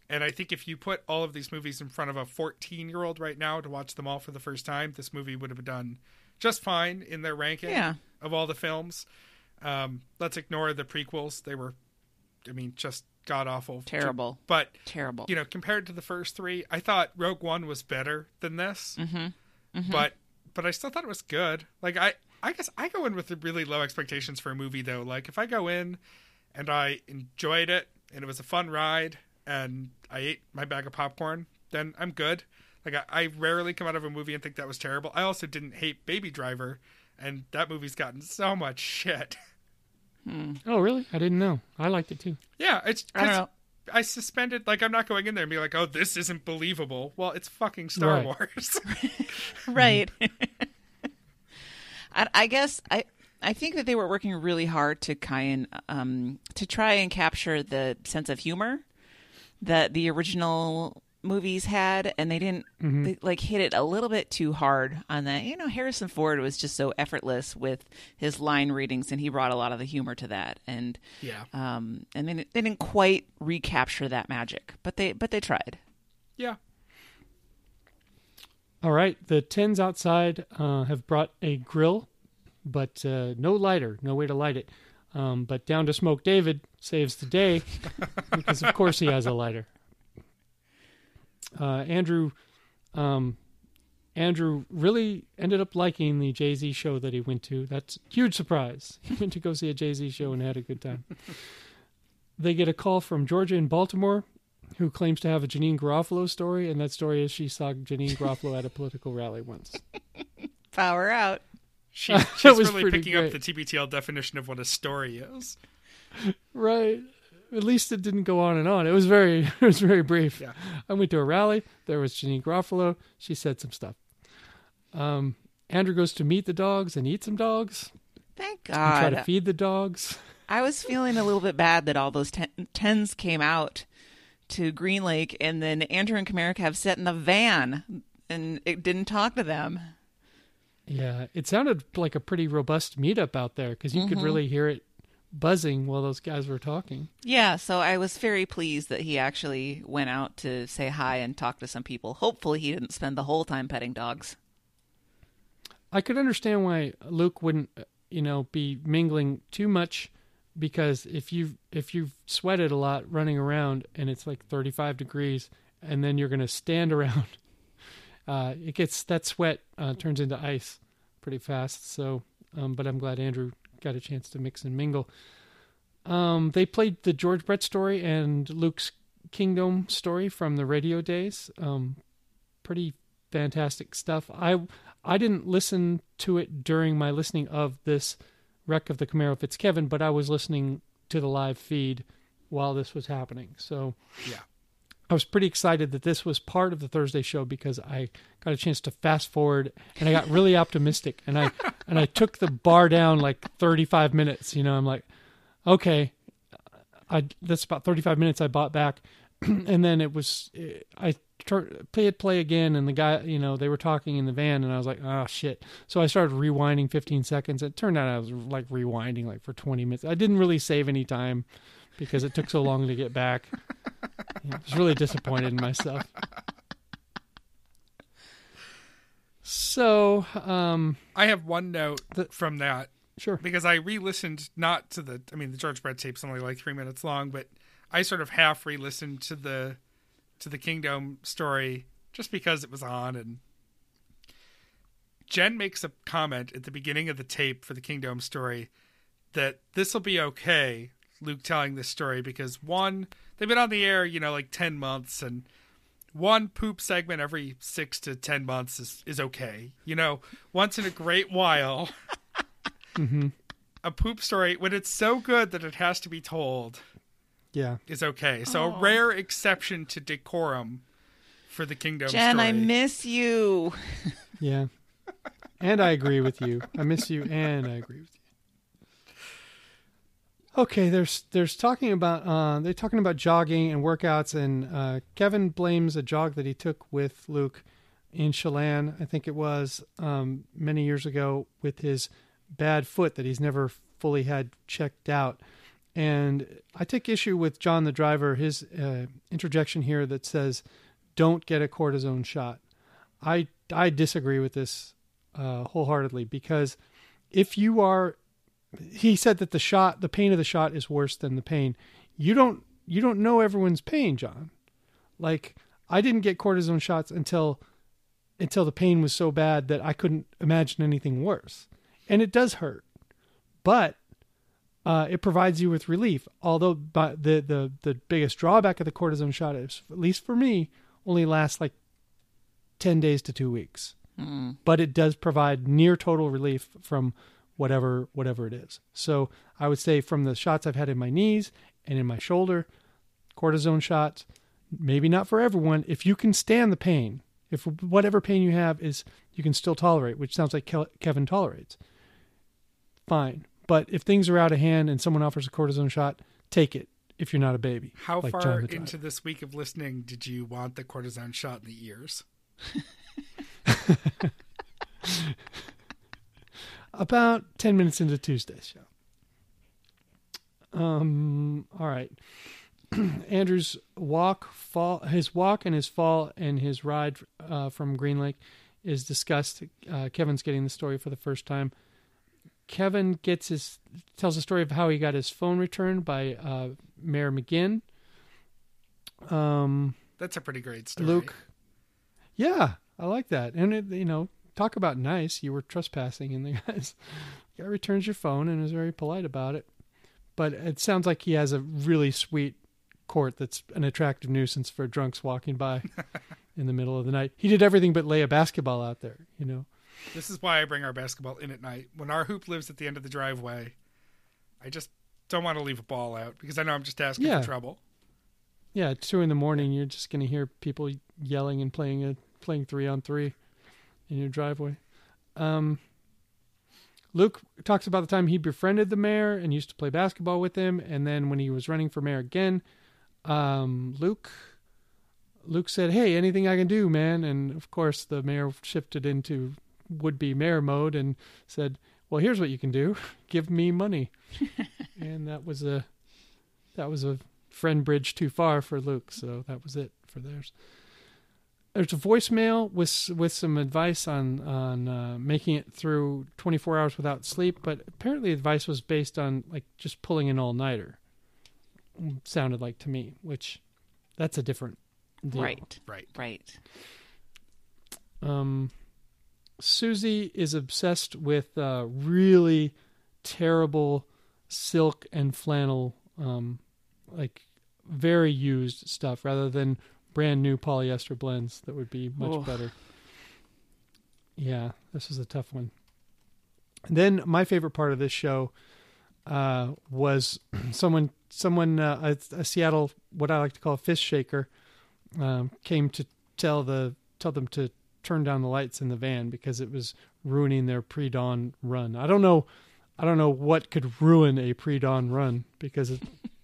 And I think if you put all of these movies in front of a 14 year old right now to watch them all for the first time, this movie would have done just fine in their ranking Yeah. of all the films. Um, let's ignore the prequels; they were, I mean, just god awful, Terrible. But Terrible. you know, compared to the first three, I thought Rogue One was better than this. Mm-hmm. But but I still thought it was good. Like I I guess I go in with really low expectations for a movie though. Like if I go in and I enjoyed it and it was a fun ride and I ate my bag of popcorn, then I'm good. Like I, I rarely come out of a movie and think that was terrible. I also didn't hate Baby Driver, and that movie's gotten so much shit. Hmm. Oh, really? I didn't know. I liked it too. Yeah, it's I don't 'cause know. I suspended like I'm not going in there and be like, oh, this isn't believable. Well, it's fucking Star Right. Wars. right. I, I guess I I think that they were working really hard to kind um to try and capture the sense of humor that the original movies had and they didn't they like hit it a little bit too hard on that you know harrison ford was just so effortless with his line readings and he brought a lot of the humor to that and yeah, um and they, they didn't quite recapture that magic but they but they tried yeah. All right. The tens outside uh, have brought a grill, but uh, no lighter, no way to light it. Um, but down to smoke David saves the day because, of course, he has a lighter. Uh, Andrew, um, Andrew really ended up liking the Jay Z show that he went to. That's a huge surprise. He went to go see a Jay Z show and had a good time. they get a call from Georgia in Baltimore who claims to have a Janeane Garofalo story, and that story is she saw Janeane Garofalo at a political rally once. power out She, she's was really pretty picking up the TBTL definition of what a story is. Right. At least it didn't go on and on. It was very it was very brief. Yeah. I went to a rally. There was Janeane Garofalo. She said some stuff. Um, Andrew goes to meet the dogs and eat some dogs thank and try to feed the dogs. I was feeling a little bit bad that all those ten, tens came out to Green Lake, and then Andrew and Camaro Kev sat in the van and it didn't talk to them. Yeah, it sounded like a pretty robust meetup out there because you could really hear it buzzing while those guys were talking. Yeah, so I was very pleased that he actually went out to say hi and talk to some people. Hopefully, he didn't spend the whole time petting dogs. I could understand why Luke wouldn't, uh, you know, be mingling too much because if you if you've sweated a lot running around and it's like 35 degrees and then you're going to stand around uh, it gets that sweat uh, turns into ice pretty fast. So, um, but I'm glad Andrew got a chance to mix and mingle. Um, they played the George Brett story and Luke's Kingdom story from the radio days. Um, pretty fantastic stuff. I I didn't listen to it during my listening of this wreck of the Camaro Fitzkevin, but I was listening to the live feed while this was happening. So Yeah. I was pretty excited that this was part of the Thursday show because I got a chance to fast forward and I got really optimistic and I and I took the bar down like 35 minutes. You know, I'm like, okay, I that's about 35 minutes I bought back, and then it was I tur- play it play again and the guy you know they were talking in the van and I was like oh shit. So I started rewinding 15 seconds. It turned out I was like rewinding like for 20 minutes. I didn't really save any time because it took so long to get back I was really disappointed in myself so um I have one note The- from that sure because I re-listened not to the. I mean, the George Brett tape's only like three minutes long, but I sort of half re-listened to the to the Kingdom story just because it was on and. Jen makes a comment at the beginning of the tape for the Kingdom story that this will be okay, Luke telling this story, because one, they've been on the air, you know, like 10 months, and one poop segment every six to 10 months is, is okay. You know, once in a great while, hmm a poop story, when it's so good that it has to be told, yeah is okay. So a rare exception to decorum for the Kingdom Jen, story. I miss you. yeah and I agree with you I miss you and I agree with you Okay, there's there's talking about uh, they're talking about jogging and workouts, and uh, Kevin blames a jog that he took with Luke in Chelan, I think it was um, many years ago, with his bad foot that he's never fully had checked out. And I take issue with John the driver, his uh, interjection here that says, "Don't get a cortisone shot." I I disagree with this uh, wholeheartedly because if you are he said that the shot the pain of the shot is worse than the pain. You don't you don't know everyone's pain john. Like i didn't get cortisone shots until until the pain was so bad that i couldn't imagine anything worse. And it does hurt. But uh, it provides you with relief. Although but the, the the biggest drawback of the cortisone shot is at least for me only lasts like 10 days to two weeks. Mm. but it does provide near total relief from whatever whatever it is. So I would say from the shots I've had in my knees and in my shoulder, cortisone shots, maybe not for everyone. If you can stand the pain, if whatever pain you have is you can still tolerate, which sounds like Kevin tolerates, fine. But if things are out of hand and someone offers a cortisone shot, take it. If you're not a baby, How like far John the Driver. into this week of listening did you want the cortisone shot in the ears? about 10 minutes into Tuesday's show. Um, all right. Andrew's walk, fall, his walk and his fall and his ride uh, from Green Lake is discussed. Uh, Kevin's getting the story for the first time. Kevin gets his tells the story of how he got his phone returned by uh, Mayor McGinn. Um, That's a pretty great story. Luke. Yeah, I like that. And it, you know, talk about nice. You were trespassing, and the guys guy returns your phone and is very polite about it. But it sounds like he has a really sweet court that's an attractive nuisance for drunks walking by in the middle of the night. He did everything but lay a basketball out there. You know. This is why I bring our basketball in at night. When our hoop lives at the end of the driveway, I just don't want to leave a ball out because I know I'm just asking Yeah. for trouble. Yeah, at two in the morning, you're just going to hear people yelling and playing a playing three on three in your driveway. Um, Luke talks about the time he befriended the mayor and used to play basketball with him, and then when he was running for mayor again, um, Luke Luke said, "Hey, anything I can do, man?" And of course, the mayor shifted into would-be mayor mode and said, "Well, here's what you can do: give me money." and that was a that was a friend bridge too far for Luke, so that was it for theirs. There's a voicemail with with some advice on on uh, making it through 24 hours without sleep, but apparently advice was based on like just pulling an all nighter. Sounded like to me, which that's a different deal. Right. Right. Right. Um, Susie is obsessed with uh, really terrible silk and flannel, um, like very used stuff, rather than brand new polyester blends that would be much Oh. better. Yeah, this was a tough one. And then my favorite part of this show uh, was someone, someone, uh, a, a Seattle, what I like to call a fist shaker, um, came to tell the tell them to turn down the lights in the van because it was ruining their pre-dawn run. I don't know, I don't know what could ruin a pre-dawn run because it,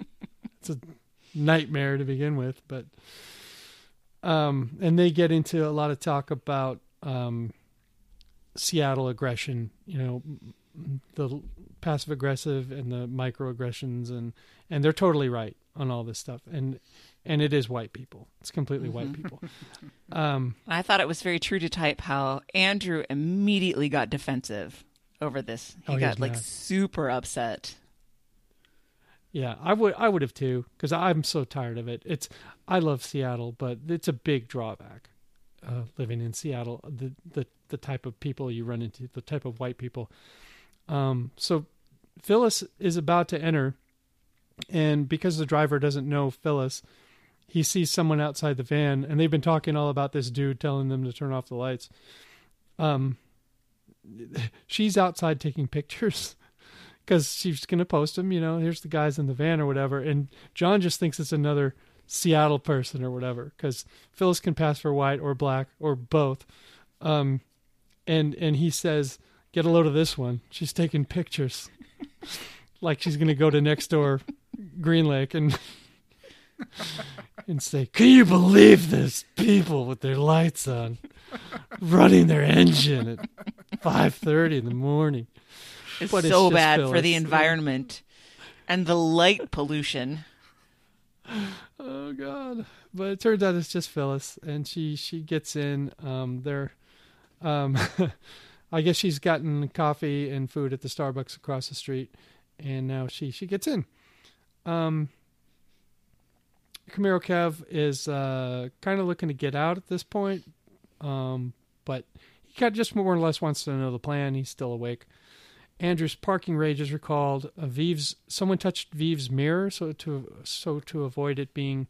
it's a nightmare to begin with. But um, and they get into a lot of talk about um, Seattle aggression. You know, the passive aggressive and the microaggressions, and and they're totally right on all this stuff. And and it is white people. It's completely white people. Um, I thought it was very true to type how Andrew immediately got defensive over this. He Oh, got was like mad. super upset. Yeah, I would I would have too because I'm so tired of it. It's I love Seattle, but it's a big drawback uh, living in Seattle. The the the type of people you run into, the type of white people. Um, so Phyllis is about to enter, and because the driver doesn't know Phyllis, he sees someone outside the van, and they've been talking all about this dude telling them to turn off the lights. Um, she's outside taking pictures because she's going to post them. You know, here's the guys in the van or whatever. And John just thinks it's another Seattle person or whatever because Phyllis can pass for white or black or both. Um, and and he says, "Get a load of this one. She's taking pictures, like she's going to go to next door Green Lake and." and say, "Can you believe this? People with their lights on, running their engine at five thirty in the morning." It's But so just bad for the environment and the light pollution. Oh God! But it turns out it's just Phyllis, and she she gets in. Um, there, um, I guess she's gotten coffee and food at the Starbucks across the street, and now she she gets in. Um, Camaro Kev is uh, kind of looking to get out at this point, um, but he kind of just more or less wants to know the plan. He's still awake. Andrew's parking rage is recalled. Vive's someone touched Vive's mirror, so to so to avoid it being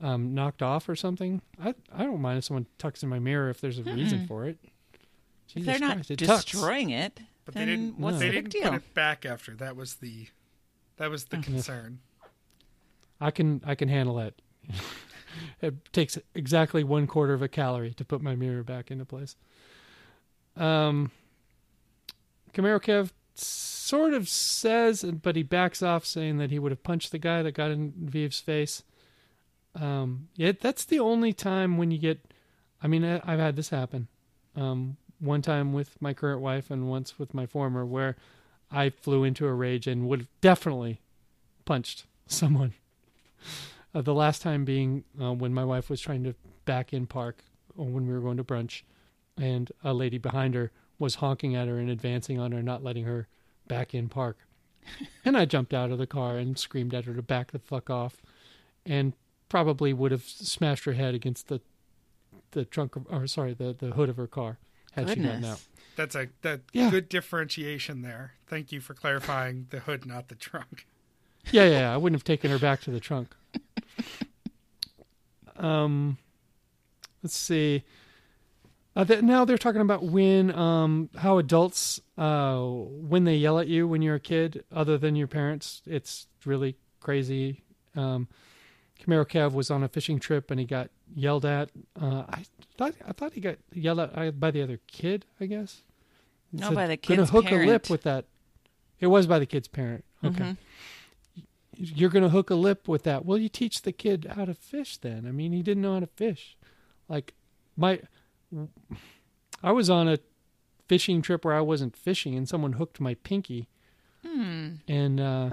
um, knocked off or something. I I don't mind if someone tucks in my mirror if there's a reason for it. If Jesus they're not Christ, it tucks. destroying it, But then they didn't. what's they the didn't deal? put it back after. That was the. That was the concern. I can I can handle that. it takes exactly one quarter of a calorie to put my mirror back into place. Um, Camaro Kev sort of says, but he backs off, saying that he would have punched the guy that got in Vive's face. Um, yeah, that's the only time when you get. I mean, I, I've had this happen. Um, one time with my current wife, and once with my former, where I flew into a rage and would have definitely punched someone. Uh, the last time being uh, when my wife was trying to back in park when we were going to brunch, and a lady behind her was honking at her and advancing on her, not letting her back in park. and I jumped out of the car and screamed at her to back the fuck off, and probably would have smashed her head against the the trunk of, or sorry, the the hood of her car had she gotten out. That's a that Yeah. good differentiation there. Thank you for clarifying the hood, not the trunk. Yeah, yeah, yeah, I wouldn't have taken her back to the trunk. Um, let's see. Uh, th- now they're talking about when, um, how adults, uh, when they yell at you when you're a kid, other than your parents, it's really crazy. Um, Camaro Kev was on a fishing trip and he got yelled at. Uh, I thought I thought he got yelled at uh, by the other kid. I guess. No, by the Gonna kid's hook a lip with that. It was by the kid's parent. Okay Mhm. you're going to hook a lip with that. Well, you teach the kid how to fish then. I mean, he didn't know how to fish. Like my I was on a fishing trip where I wasn't fishing and someone hooked my pinky. Hmm. And uh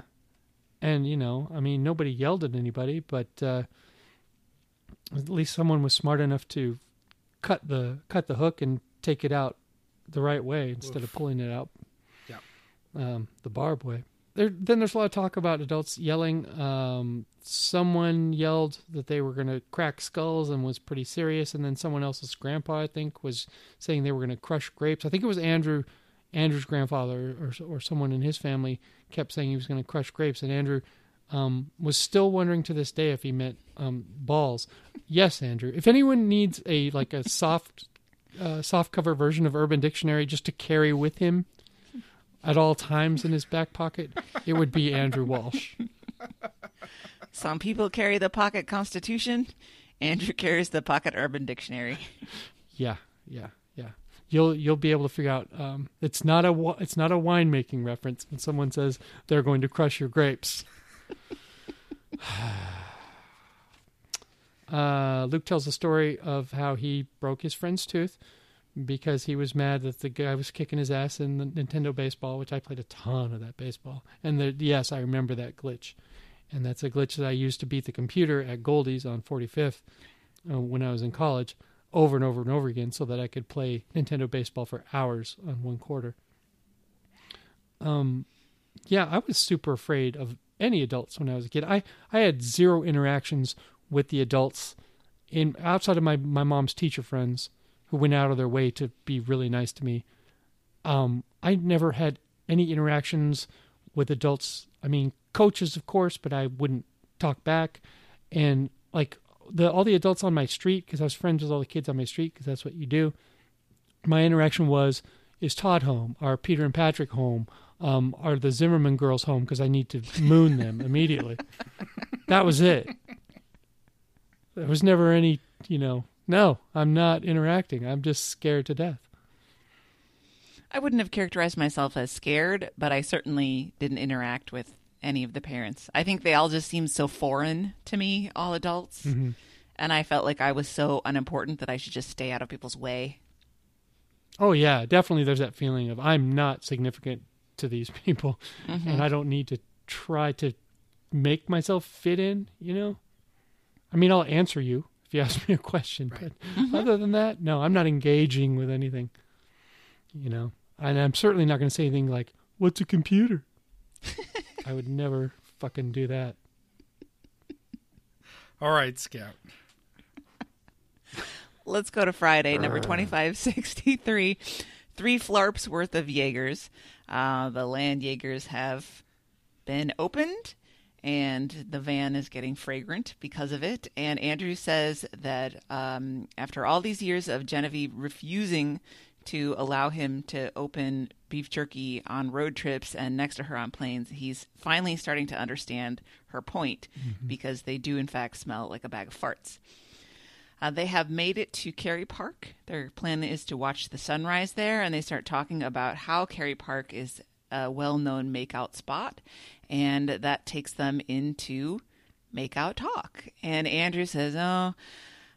and you know, I mean, nobody yelled at anybody, but uh at least someone was smart enough to cut the cut the hook and take it out the right way instead of pulling it out Yeah. um the barb way. There, then there's a lot of talk about adults yelling. Um, someone yelled that they were going to crack skulls and was pretty serious, and then someone else's grandpa, I think, was saying they were going to crush grapes. I think it was Andrew, Andrew's grandfather, or or someone in his family kept saying he was going to crush grapes, and Andrew um, was still wondering to this day if he meant um, balls. Yes, Andrew. If anyone needs a like a soft, uh, soft cover version of Urban Dictionary just to carry with him at all times in his back pocket, it would be Andrew Walsh. Some people carry the pocket Constitution. Andrew carries the pocket Urban Dictionary. Yeah, yeah, yeah. You'll you'll be able to figure out. Um, it's not a it's not a winemaking reference when someone says they're going to crush your grapes. uh, Luke tells the story of how he broke his friend's tooth because he was mad that the guy was kicking his ass in the Nintendo baseball, which I played a ton of that baseball. And the, yes, I remember that glitch. And that's a glitch that I used to beat the computer at Goldie's on 45th uh, when I was in college over and over and over again so that I could play Nintendo baseball for hours on one quarter. Um, yeah, I was super afraid of any adults when I was a kid. I, I had zero interactions with the adults in outside of my, my mom's teacher friends who went out of their way to be really nice to me. Um, I never had any interactions with adults. I mean, coaches, of course, but I wouldn't talk back. And like the all the adults on my street, because I was friends with all the kids on my street, because that's what you do. My interaction was, is Todd home? Are Peter and Patrick home? Um, are the Zimmerman girls home? Because I need to moon them immediately. that was it. There was never any, you know, no, I'm not interacting. I'm just scared to death. I wouldn't have characterized myself as scared, but I certainly didn't interact with any of the parents. I think they all just seemed so foreign to me, all adults. Mm-hmm. And I felt like I was so unimportant that I should just stay out of people's way. Oh, yeah, definitely there's that feeling of I'm not significant to these people mm-hmm. and I don't need to try to make myself fit in, you know? I mean, I'll answer you if you ask me a question, right. but mm-hmm. other than that, no, I'm not engaging with anything, you know? And I'm certainly not going to say anything like, What's a computer? I would never fucking do that. All right, Scout. Let's go to Friday, number 2563. Three flarps worth of Jaegers. Uh, the land Jaegers have been opened, and the van is getting fragrant because of it. And Andrew says that um, after all these years of Genevieve refusing to allow him to open beef jerky on road trips and next to her on planes, he's finally starting to understand her point mm-hmm. because they do, in fact, smell like a bag of farts. Uh, they have made it to Kerry Park. Their plan is to watch the sunrise there, and they start talking about how Kerry Park is a well known makeout spot, and that takes them into makeout talk. And Andrew says, Oh,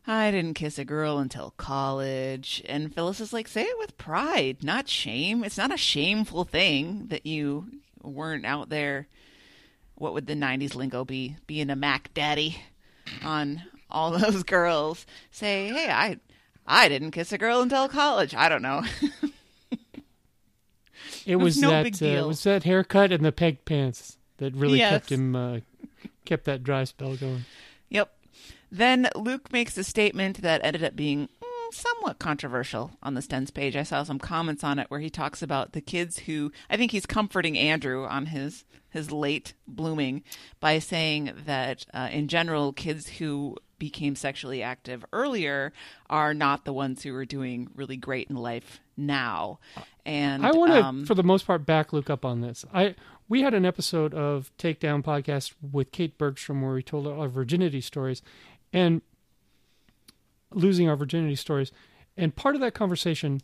I didn't kiss a girl until college. And Phyllis is like, say it with pride, not shame. It's not a shameful thing that you weren't out there. What would the 90s lingo be? Being a Mac daddy on all those girls. Say, hey, I I didn't kiss a girl until college. I don't know. it was, no that uh, it was that haircut and the peg pants that really yes. kept him uh, kept that dry spell going. Yep. Then Luke makes a statement that ended up being mm, somewhat controversial on the Stens page. I saw some comments on it where he talks about the kids who I think he's comforting Andrew on his his late blooming by saying that uh, in general kids who became sexually active earlier are not the ones who are doing really great in life now. And I want to, um, for the most part, back Luke up on this. I we had an episode of Takedown podcast with Kate Bergstrom where we told our virginity stories, and losing our virginity stories. And part of that conversation,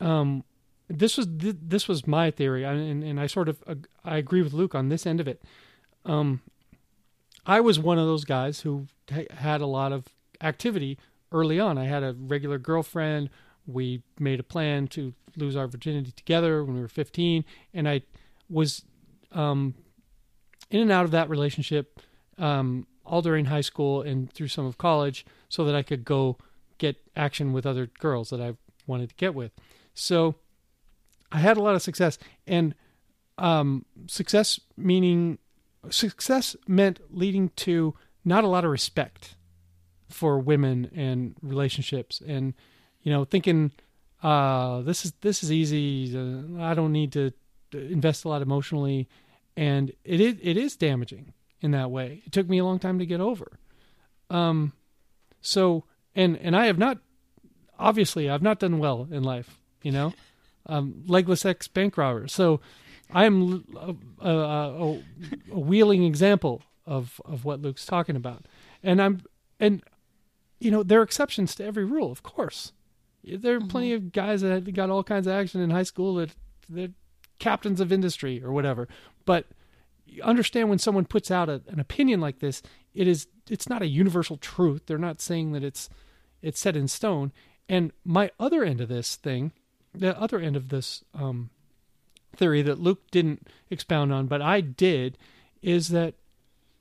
um, this was this was my theory, and, and I sort of I agree with Luke on this end of it. Um, I was one of those guys who had a lot of activity early on. I had a regular girlfriend. We made a plan to lose our virginity together when we were 15, and I was um, in and out of that relationship um, all during high school and through some of college so that I could go get action with other girls that I wanted to get with. So I had a lot of success. And um, success meaning success meant leading to not a lot of respect for women and relationships, and you know, thinking uh, this is this is easy. Uh, I don't need to invest a lot emotionally, and it is it is damaging in that way. It took me a long time to get over. Um, so and and I have not obviously I've not done well in life. You know, um, legless ex bank robber. So I am a, a, a, a wheeling example of of what Luke's talking about, and I'm and you know there are exceptions to every rule, of course. There are mm-hmm. plenty of guys that got all kinds of action in high school that that captains of industry or whatever. But understand when someone puts out a, an opinion like this, it is it's not a universal truth. They're not saying that it's it's set in stone. And my other end of this thing, the other end of this um, theory that Luke didn't expound on, but I did, is that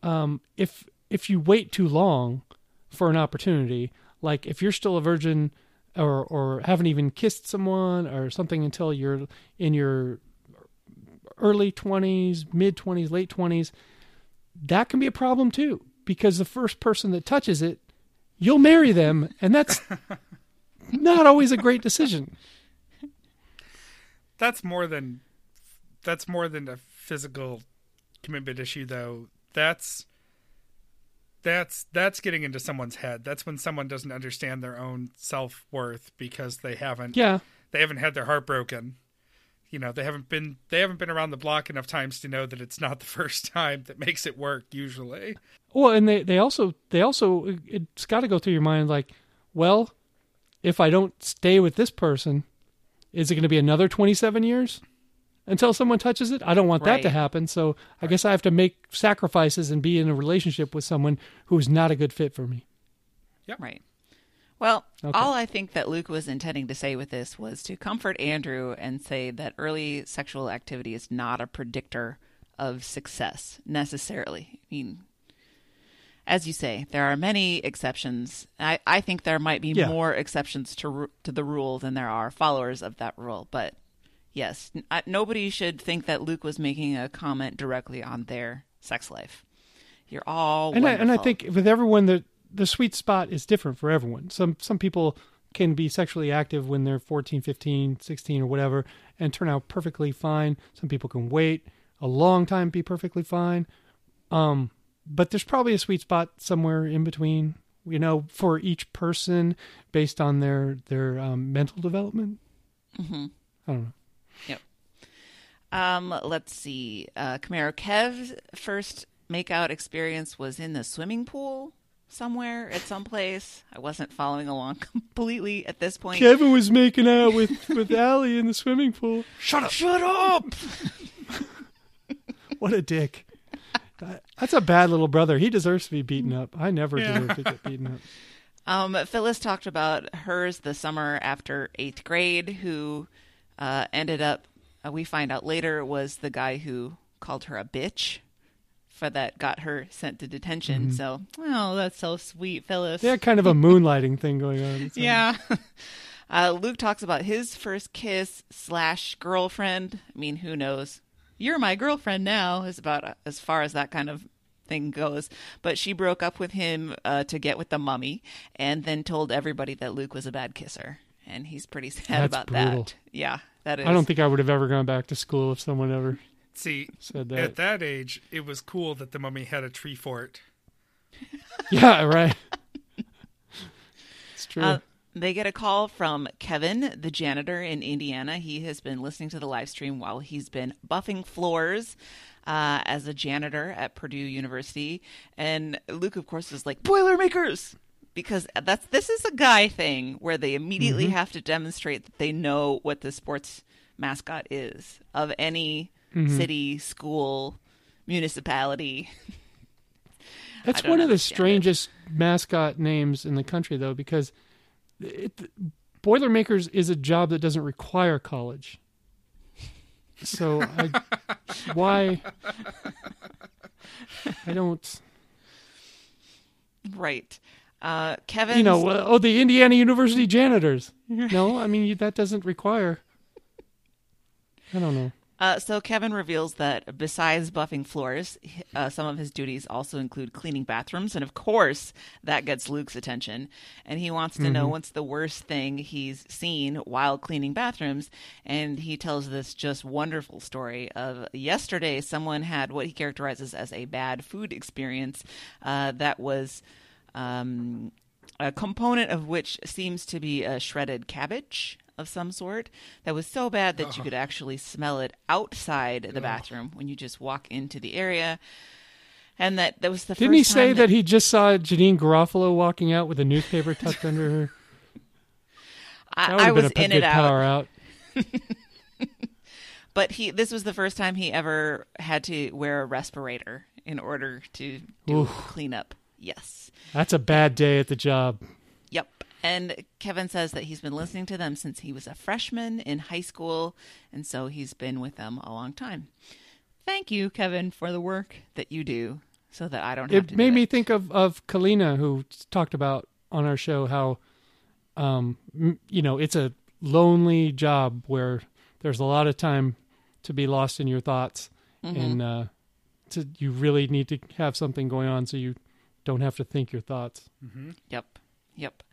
um, if if you wait too long for an opportunity, like if you're still a virgin or or haven't even kissed someone or something until you're in your early 20s, mid 20s, late 20s, that can be a problem too because the first person that touches it, you'll marry them and that's not always a great decision. That's more than that's more than a physical commitment issue though. That's that's that's getting into someone's head. That's when someone doesn't understand their own self worth because they haven't yeah they haven't had their heart broken. You know they haven't been they haven't been around the block enough times to know that it's not the first time that makes it work usually. Well, and they they also they also it's got to go through your mind like, well, if I don't stay with this person, is it going to be another twenty seven years? Until someone touches it. I don't want right. that to happen. So I guess I have to make sacrifices and be in a relationship with someone who is not a good fit for me. Yep. Right. Well, okay. all I think that Luke was intending to say with this was to comfort Andrew and say that early sexual activity is not a predictor of success necessarily. I mean, as you say, there are many exceptions. I, I think there might be yeah. more exceptions to to the rule than there are followers of that rule, but yes, nobody should think that Luke was making a comment directly on their sex life. You're all and I, and I think with everyone the the sweet spot is different for everyone. Some some people can be sexually active when they're 14, 15, 16 or whatever and turn out perfectly fine. Some people can wait a long time be perfectly fine. Um, but there's probably a sweet spot somewhere in between, you know, for each person based on their their um, mental development. Mm-hmm. I don't know. Um, let's see. Uh, Camaro Kev's first makeout experience was in the swimming pool somewhere at some place. I wasn't following along completely at this point. Kevin was making out with with Allie in the swimming pool. Shut up! Shut up! what a dick. That's a bad little brother. He deserves to be beaten up. I never yeah. deserve to get beaten up. Um, Phyllis talked about hers the summer after eighth grade, who uh, ended up uh, we find out later was the guy who called her a bitch for that got her sent to detention. Mm-hmm. So, oh, that's so sweet, Phyllis. Yeah, kind of a moonlighting thing going on. yeah. Uh, Luke talks about his first kiss slash girlfriend. I mean, who knows? You're my girlfriend now is about uh, as far as that kind of thing goes. But she broke up with him uh, to get with the mummy, and then told everybody that Luke was a bad kisser, and he's pretty sad That's about brutal. that. Yeah, that is. I don't think I would have ever gone back to school if someone ever see said that. At that age, it was cool that the mummy had a tree fort. yeah, right. it's true. Uh, they get a call from Kevin, the janitor in Indiana. He has been listening to the live stream while he's been buffing floors uh, as a janitor at Purdue University. And Luke, of course, is like, Boilermakers! Because that's this is a guy thing where they immediately mm-hmm. have to demonstrate that they know what the sports mascot is of any mm-hmm. city, school, municipality. That's one of the strangest it. mascot names in the country, though, because it, Boilermakers is a job that doesn't require college. So I, why? I don't. Right. Uh, Kevin, you know, uh, oh, the Indiana University janitors. no, I mean that doesn't require. I don't know. Uh, so Kevin reveals that besides buffing floors, uh, some of his duties also include cleaning bathrooms, and of course that gets Luke's attention. And he wants to know what's the worst thing he's seen while cleaning bathrooms. And he tells this just wonderful story of yesterday someone had what he characterizes as a bad food experience uh, that was. Um, a component of which seems to be a shredded cabbage of some sort that was so bad that you could actually smell it outside the bathroom when you just walk into the area. And that that was the Didn't first he say time that he just saw Janeane Garofalo walking out with a newspaper tucked under her? I, I was a p- in it out. power out. But he this was the first time he ever had to wear a respirator in order to do Oof. cleanup. Yes. That's a bad day at the job. Yep. And Kevin says that he's been listening to them since he was a freshman in high school, and so he's been with them a long time. Thank you, Kevin, for the work that you do so that I don't have It to made do me think of of Kalina, who talked about on our show how, um, you know, it's a lonely job where there's a lot of time to be lost in your thoughts, Mm-hmm. and uh, to you really need to have something going on so you don't have to think your thoughts. Yep. Yep.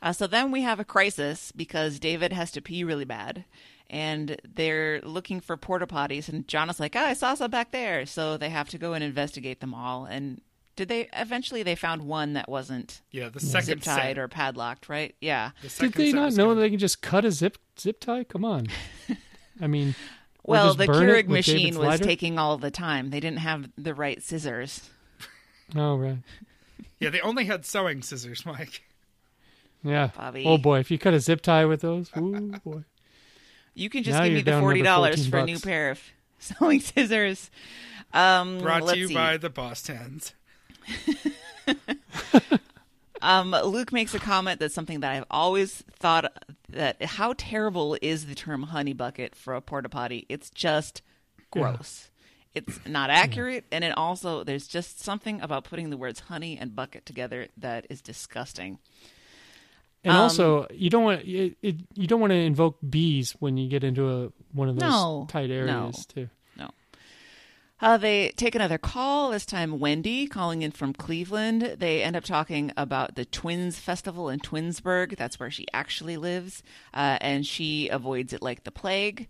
Uh, so then we have a crisis because David has to pee really bad. And they're looking for porta potties, and John is like, "Oh, I saw some back there." So they have to go and investigate them all. And did they eventually they found one that wasn't Yeah, the zip second tied or padlocked, right? Yeah. the Did they not was know good. they can just cut a zip zip tie? Come on. I mean, Well, the burn Keurig machine was taking all the time. They didn't have the right scissors. Oh right. Yeah, they only had sewing scissors, Mike. Yeah. Bobby. Oh boy, if you cut a zip tie with those, ooh boy. You can just Now give me the forty dollars 14 for a new pair of sewing scissors. Um, Brought let's to you see. by the Boss Tens. Um, Luke makes a comment that's something that I've always thought that how terrible is the term honey bucket for a porta potty? It's just gross. It's not accurate, and it also there's just something about putting the words honey and bucket together that is disgusting. And Um, also, you don't want it, it, you don't want to invoke bees when you get into a one of those No, tight areas no. too. No. Uh, they take another call, this time Wendy calling in from Cleveland. They end up talking about the Twins Festival in Twinsburg. That's where she actually lives. Uh, and she avoids it like the plague.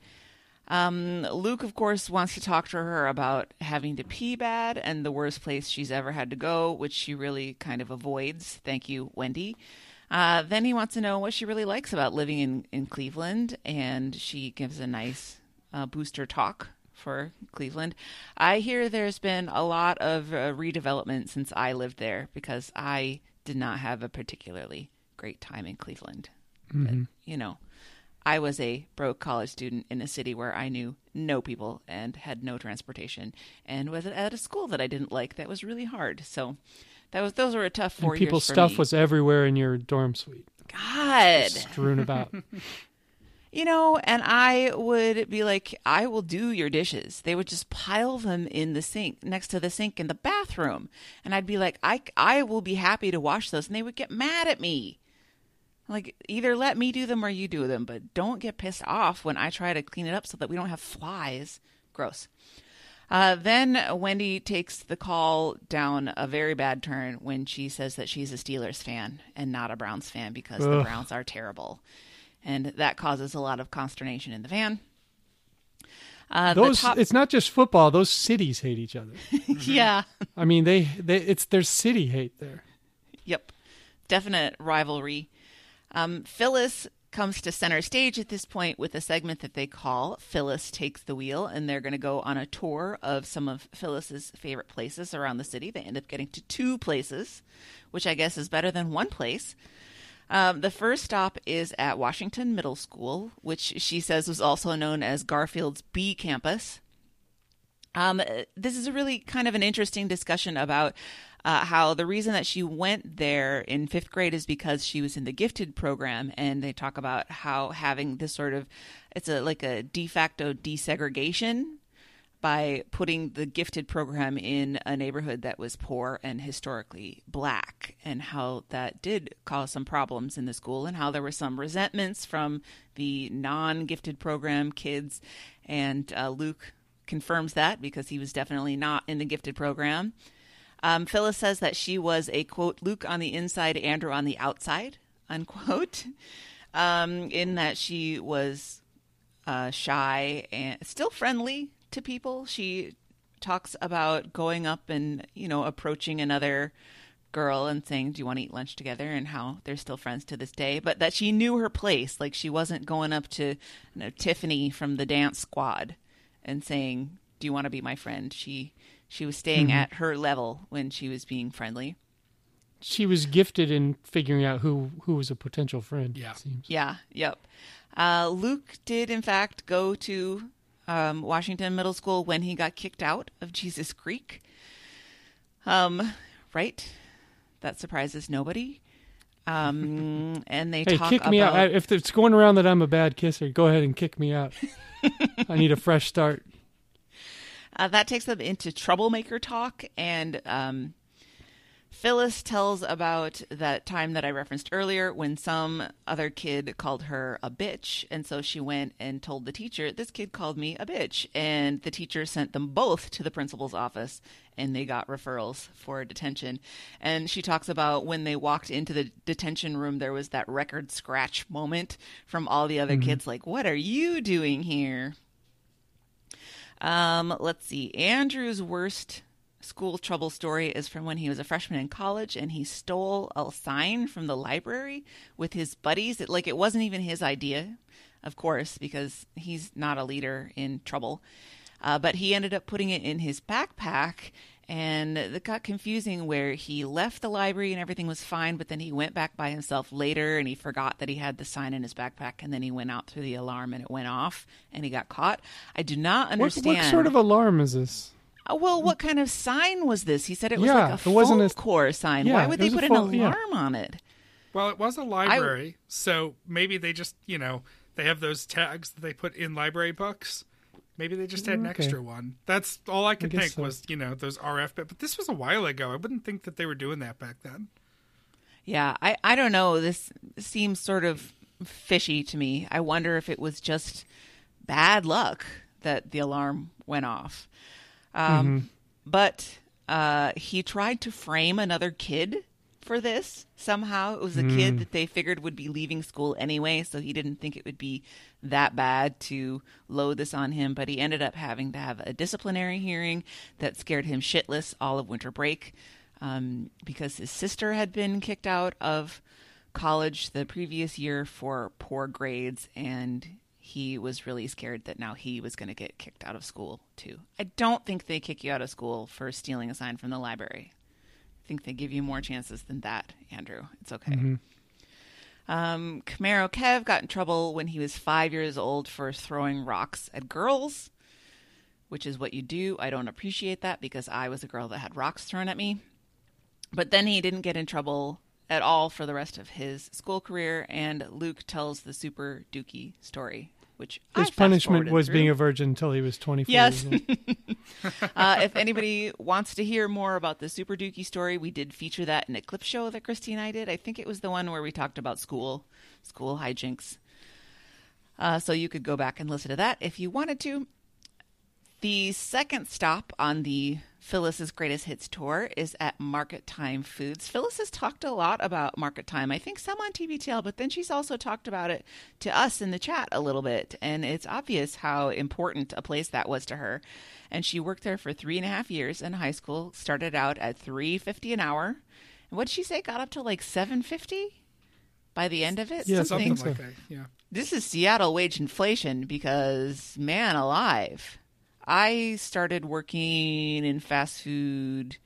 Um, Luke, of course, wants to talk to her about having to pee bad and the worst place she's ever had to go, which she really kind of avoids. Thank you, Wendy. Uh, then he wants to know what she really likes about living in, in Cleveland, and she gives a nice uh, booster talk for Cleveland. I hear there's been a lot of uh, redevelopment since I lived there because I did not have a particularly great time in Cleveland. But, you know, I was a broke college student in a city where I knew no people and had no transportation, and was at a school that I didn't like. That was really hard. So that was those were a tough four And people's stuff me. was everywhere in your dorm suite, God. strewn about. You know, and I would be like, I will do your dishes. They would just pile them in the sink next to the sink in the bathroom. And I'd be like, I, I will be happy to wash those. And they would get mad at me. Like, either let me do them or you do them, but don't get pissed off when I try to clean it up so that we don't have flies. Gross. Uh, then Wendy takes the call down a very bad turn when she says that she's a Steelers fan and not a Browns fan because the Browns are terrible. And that causes a lot of consternation in the van. Uh, Those top- it's not just football; those cities hate each other. yeah. I mean, they, they it's there's city hate there. Yep. Definite rivalry. Um, Phyllis comes to center stage at this point with a segment that they call Phyllis Takes the Wheel, and they're going to go on a tour of some of Phyllis's favorite places around the city. They end up getting to two places, which I guess is better than one place. Um, the first stop is at Washington Middle School, which she says was also known as Garfield's B campus. Um, this is a really kind of an interesting discussion about uh, how the reason that she went there in fifth grade is because she was in the gifted program, and they talk about how having this sort of it's a like a de facto desegregation by putting the gifted program in a neighborhood that was poor and historically black, and how that did cause some problems in the school, and how there were some resentments from the non gifted program kids. And uh, Luke confirms that because he was definitely not in the gifted program. Um, Phyllis says that she was a quote, Luke on the inside, Andrew on the outside, unquote, um, in that she was uh, shy and still friendly to people. She talks about going up and, you know, approaching another girl and saying, Do you want to eat lunch together? and how they're still friends to this day, but that she knew her place. Like she wasn't going up to you know, Tiffany from the dance squad and saying, Do you want to be my friend? She she was staying at her level when she was being friendly. She was gifted in figuring out who who was a potential friend. Yeah. It seems. Yeah, yep. Uh, Luke did, in fact, go to um, Washington Middle School when he got kicked out of Jesus Creek. Um, right? That surprises nobody. Um, and they Hey, talk kick about me out. If it's going around that I'm a bad kisser, go ahead and kick me out. I need a fresh start. Uh, that takes them into troublemaker talk, and um, Phyllis tells about that time that I referenced earlier when some other kid called her a bitch, and so she went and told the teacher, "This kid called me a bitch," and the teacher sent them both to the principal's office, and they got referrals for detention. And she talks about when they walked into the detention room, there was that record scratch moment from all the other kids, like, "What are you doing here?" Um, let's see. Andrew's worst school trouble story is from when he was a freshman in college and he stole a sign from the library with his buddies. It, like it wasn't even his idea, of course, because he's not a leader in trouble. Uh, but he ended up putting it in his backpack and it got confusing where he left the library and everything was fine, but then he went back by himself later and he forgot that he had the sign in his backpack and then he went out through the alarm and it went off and he got caught. I do not What, understand. what sort of alarm is this? Uh, well, what kind of sign was this? He said it was Yeah, like a it wasn't a- core sign. Yeah, Why would they was a put an full- yeah. alarm on it? Well, it was a library, so maybe they just, you know, they have those tags that they put in library books. Maybe they just had an extra one. That's all I could guess think so. was, you know, those RF. But, but this was a while ago. I wouldn't think that they were doing that back then. Yeah, I, I don't know. This seems sort of fishy to me. I wonder if it was just bad luck that the alarm went off. Um, But uh, he tried to frame another kid for this somehow. It was a kid that they figured would be leaving school anyway, so he didn't think it would be that bad to load this on him. But he ended up having to have a disciplinary hearing that scared him shitless all of winter break um, because his sister had been kicked out of college the previous year for poor grades and he was really scared that now he was going to get kicked out of school too. I don't think they kick you out of school for stealing a sign from the library. I think they give you more chances than that, Andrew. It's okay. Um, Camaro Kev got in trouble when he was five years old for throwing rocks at girls, which is what you do. I don't appreciate that because I was a girl that had rocks thrown at me. But then he didn't get in trouble at all for the rest of his school career, and Luke tells the super dookie story, which I His punishment was through. being a virgin until he was 24 Yes. uh, if anybody wants to hear more about the Super Dookie story, we did feature that in a clip show that Christy and I did. I think it was the one where we talked about school, school hijinks. Uh, so you could go back and listen to that if you wanted to. The second stop on the Phyllis's Greatest Hits tour is at Market Time Foods. Phyllis has talked a lot about Market Time, I think some on TBTL, but then she's also talked about it to us in the chat a little bit. And it's obvious how important a place that was to her. And she worked there for three and a half years in high school, started out at three fifty an hour. And what did she say? Got up to like seven fifty by the end of it? Yeah, Something so. like that. Yeah. this is Seattle wage inflation because man alive. I started working in fast food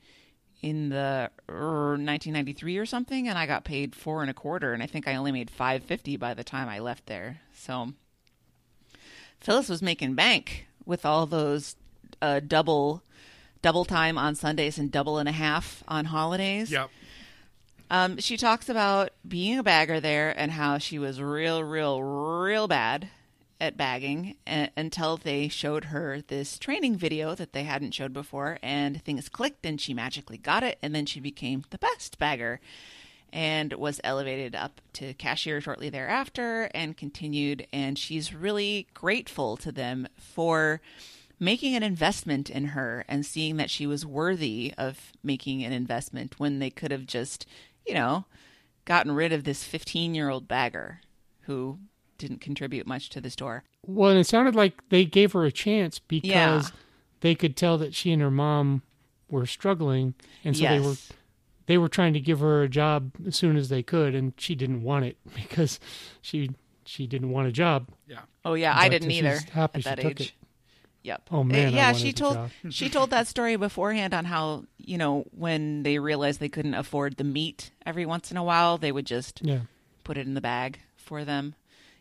in the er, 1993 or something and I got paid four and a quarter and I think I only made 550 by the time I left there. So Phyllis was making bank with all those uh, double double time on Sundays and double and a half on holidays. Yep. Um, she talks about being a bagger there and how she was real, real, real bad at bagging a- until they showed her this training video that they hadn't showed before, and things clicked, and she magically got it, and then she became the best bagger and was elevated up to cashier shortly thereafter and continued. And she's really grateful to them for making an investment in her and seeing that she was worthy of making an investment when they could have just, you know, gotten rid of this 15 year old bagger who didn't contribute much to the store. Well, and it sounded like they gave her a chance because Yeah. they could tell that she and her mom were struggling, and so yes. they were they were trying to give her a job as soon as they could, and she didn't want it because she she didn't want a job. Yeah. Oh yeah, I didn't she's either happy at she that took age. it. Yep. Oh, man, Uh, yeah, she told she told that story beforehand on how you know when they realized they couldn't afford the meat every once in a while, they would just Yeah. put it in the bag for them.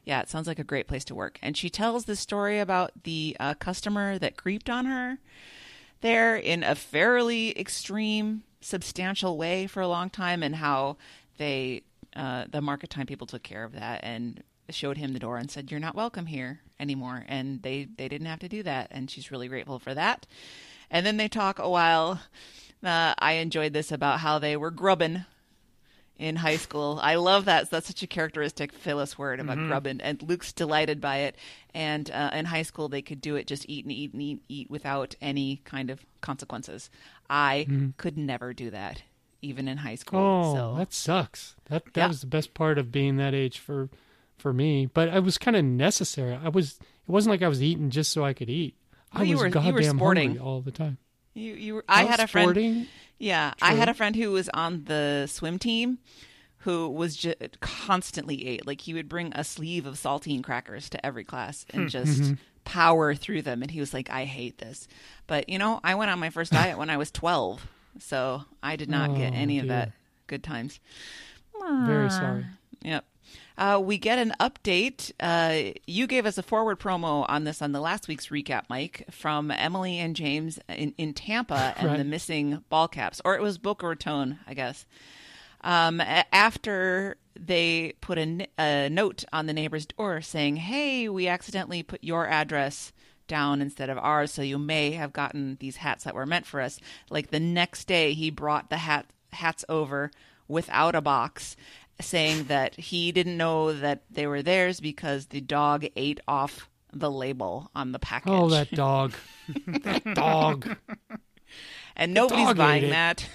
Yeah, it sounds like a great place to work. And she tells the story about the uh, customer that creeped on her there in a fairly extreme, substantial way for a long time, and how they, uh, the market time people took care of that and showed him the door and said, "You're not welcome here anymore." And they they didn't have to do that, and she's really grateful for that. And then they talk a while. Uh, I enjoyed this about how they were grubbing in high school. I love that. That's such a characteristic Phyllis word about grubbing, and Luke's delighted by it. And uh, in high school, they could do it just eat and eat and eat, eat without any kind of consequences. I could never do that, even in high school. Oh, so that sucks. That that Yeah. was the best part of being that age for for me. But it was kind of necessary. I was. It wasn't like I was eating just so I could eat. I Well, you was were- goddamn sporting. hungry all the time. you, you were. I, was had a friend. sporting. Yeah, I had a friend who was on the swim team who was just constantly ate. Like he would bring a sleeve of saltine crackers to every class and hmm, just mm-hmm. power through them. And he was like, I hate this. But, you know, I went on my first diet when I was 12. So I did not get Oh, any of that good times. Very sorry. Yep. Uh, we get an update. Uh, you gave us a forward promo on this on the last week's recap, Mike, from Emily and James in, in Tampa and Right. the missing ball caps, or it was Boca Raton, I guess. Um, after they put a note on the neighbor's door saying, "Hey, we accidentally put your address." down instead of ours so you may have gotten these hats that were meant for us like the next day he brought the hat hats over without a box saying that he didn't know that they were theirs because the dog ate off the label on the package. Oh, that dog. that dog. and nobody's dog buying that.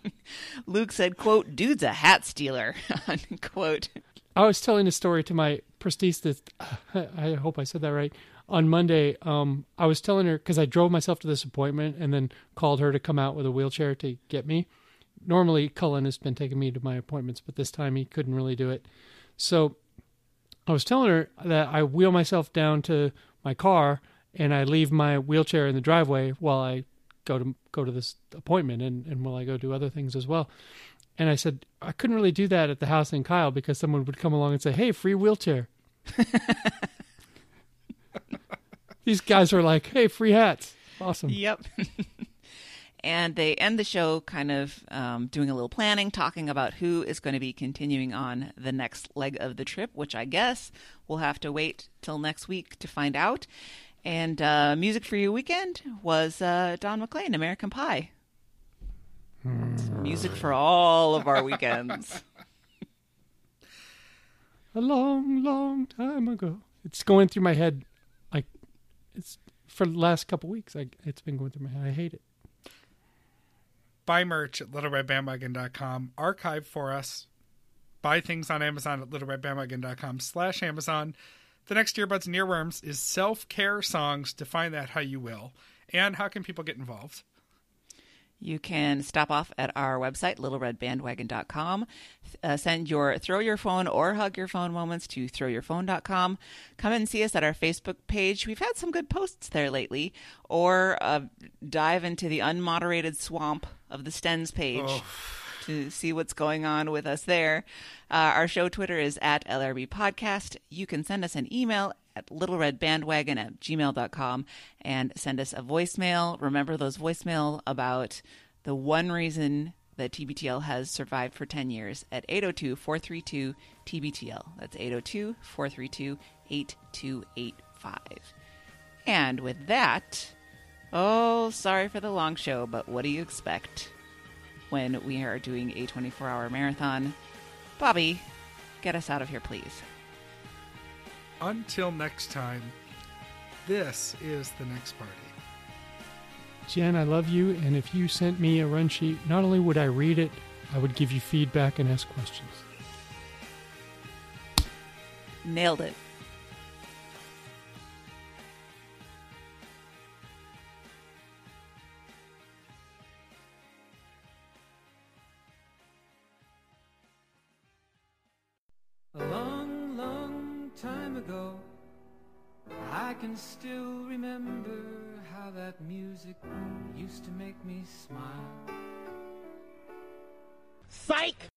Luke said, "quote Dude's a hat stealer." unquote. I was telling a story to my prosthesis. I hope I said that right. On Monday, um, I was telling her because I drove myself to this appointment and then called her to come out with a wheelchair to get me. Normally, Cullen has been taking me to my appointments, but this time he couldn't really do it. So I was telling her that I wheel myself down to my car and I leave my wheelchair in the driveway while I go to go to this appointment and, and while I go do other things as well. And I said I couldn't really do that at the house in Kyle because someone would come along and say, "Hey, free wheelchair." These guys are like, "Hey, free hats." Awesome. Yep. and they end the show kind of um, doing a little planning, talking about who is going to be continuing on the next leg of the trip, which I guess we'll have to wait till next week to find out. And uh, music for your weekend was uh, Don McLean, American Pie. It's music for all of our weekends. A long, long time ago. It's going through my head, like it's for the last couple weeks. I, it's been going through my head. I hate it. Buy merch at littleredbandwagon.com. Archive for us. Buy things on Amazon at littleredbandwagon.com slash Amazon. The next Earbuds and Earworms is self-care songs. Define that how you will. And how can people get involved? You can stop off at our website, littleredbandwagon.com. Uh, send your throw your phone or hug your phone moments to throwyourphone.com. Come and see us at our Facebook page. We've had some good posts there lately. Or uh, dive into the unmoderated swamp of the Stens page Oh. to see what's going on with us there. Uh, our show Twitter is at LRB Podcast. You can send us an email at littleredbandwagon at gmail.com and send us a voicemail. Remember those voicemail about the one reason that TBTL has survived for 10 years at 802 432 TBTL. That's 802 432 8285. And with that, oh, sorry for the long show, but what do you expect when we are doing a 24 hour marathon? Bobby, get us out of here, please. Until next time, this is the next party. Jen, I love you, and if you sent me a run sheet, not only would I read it, I would give you feedback and ask questions. Nailed it. Time ago, I can still remember how that music used to make me smile. Psych!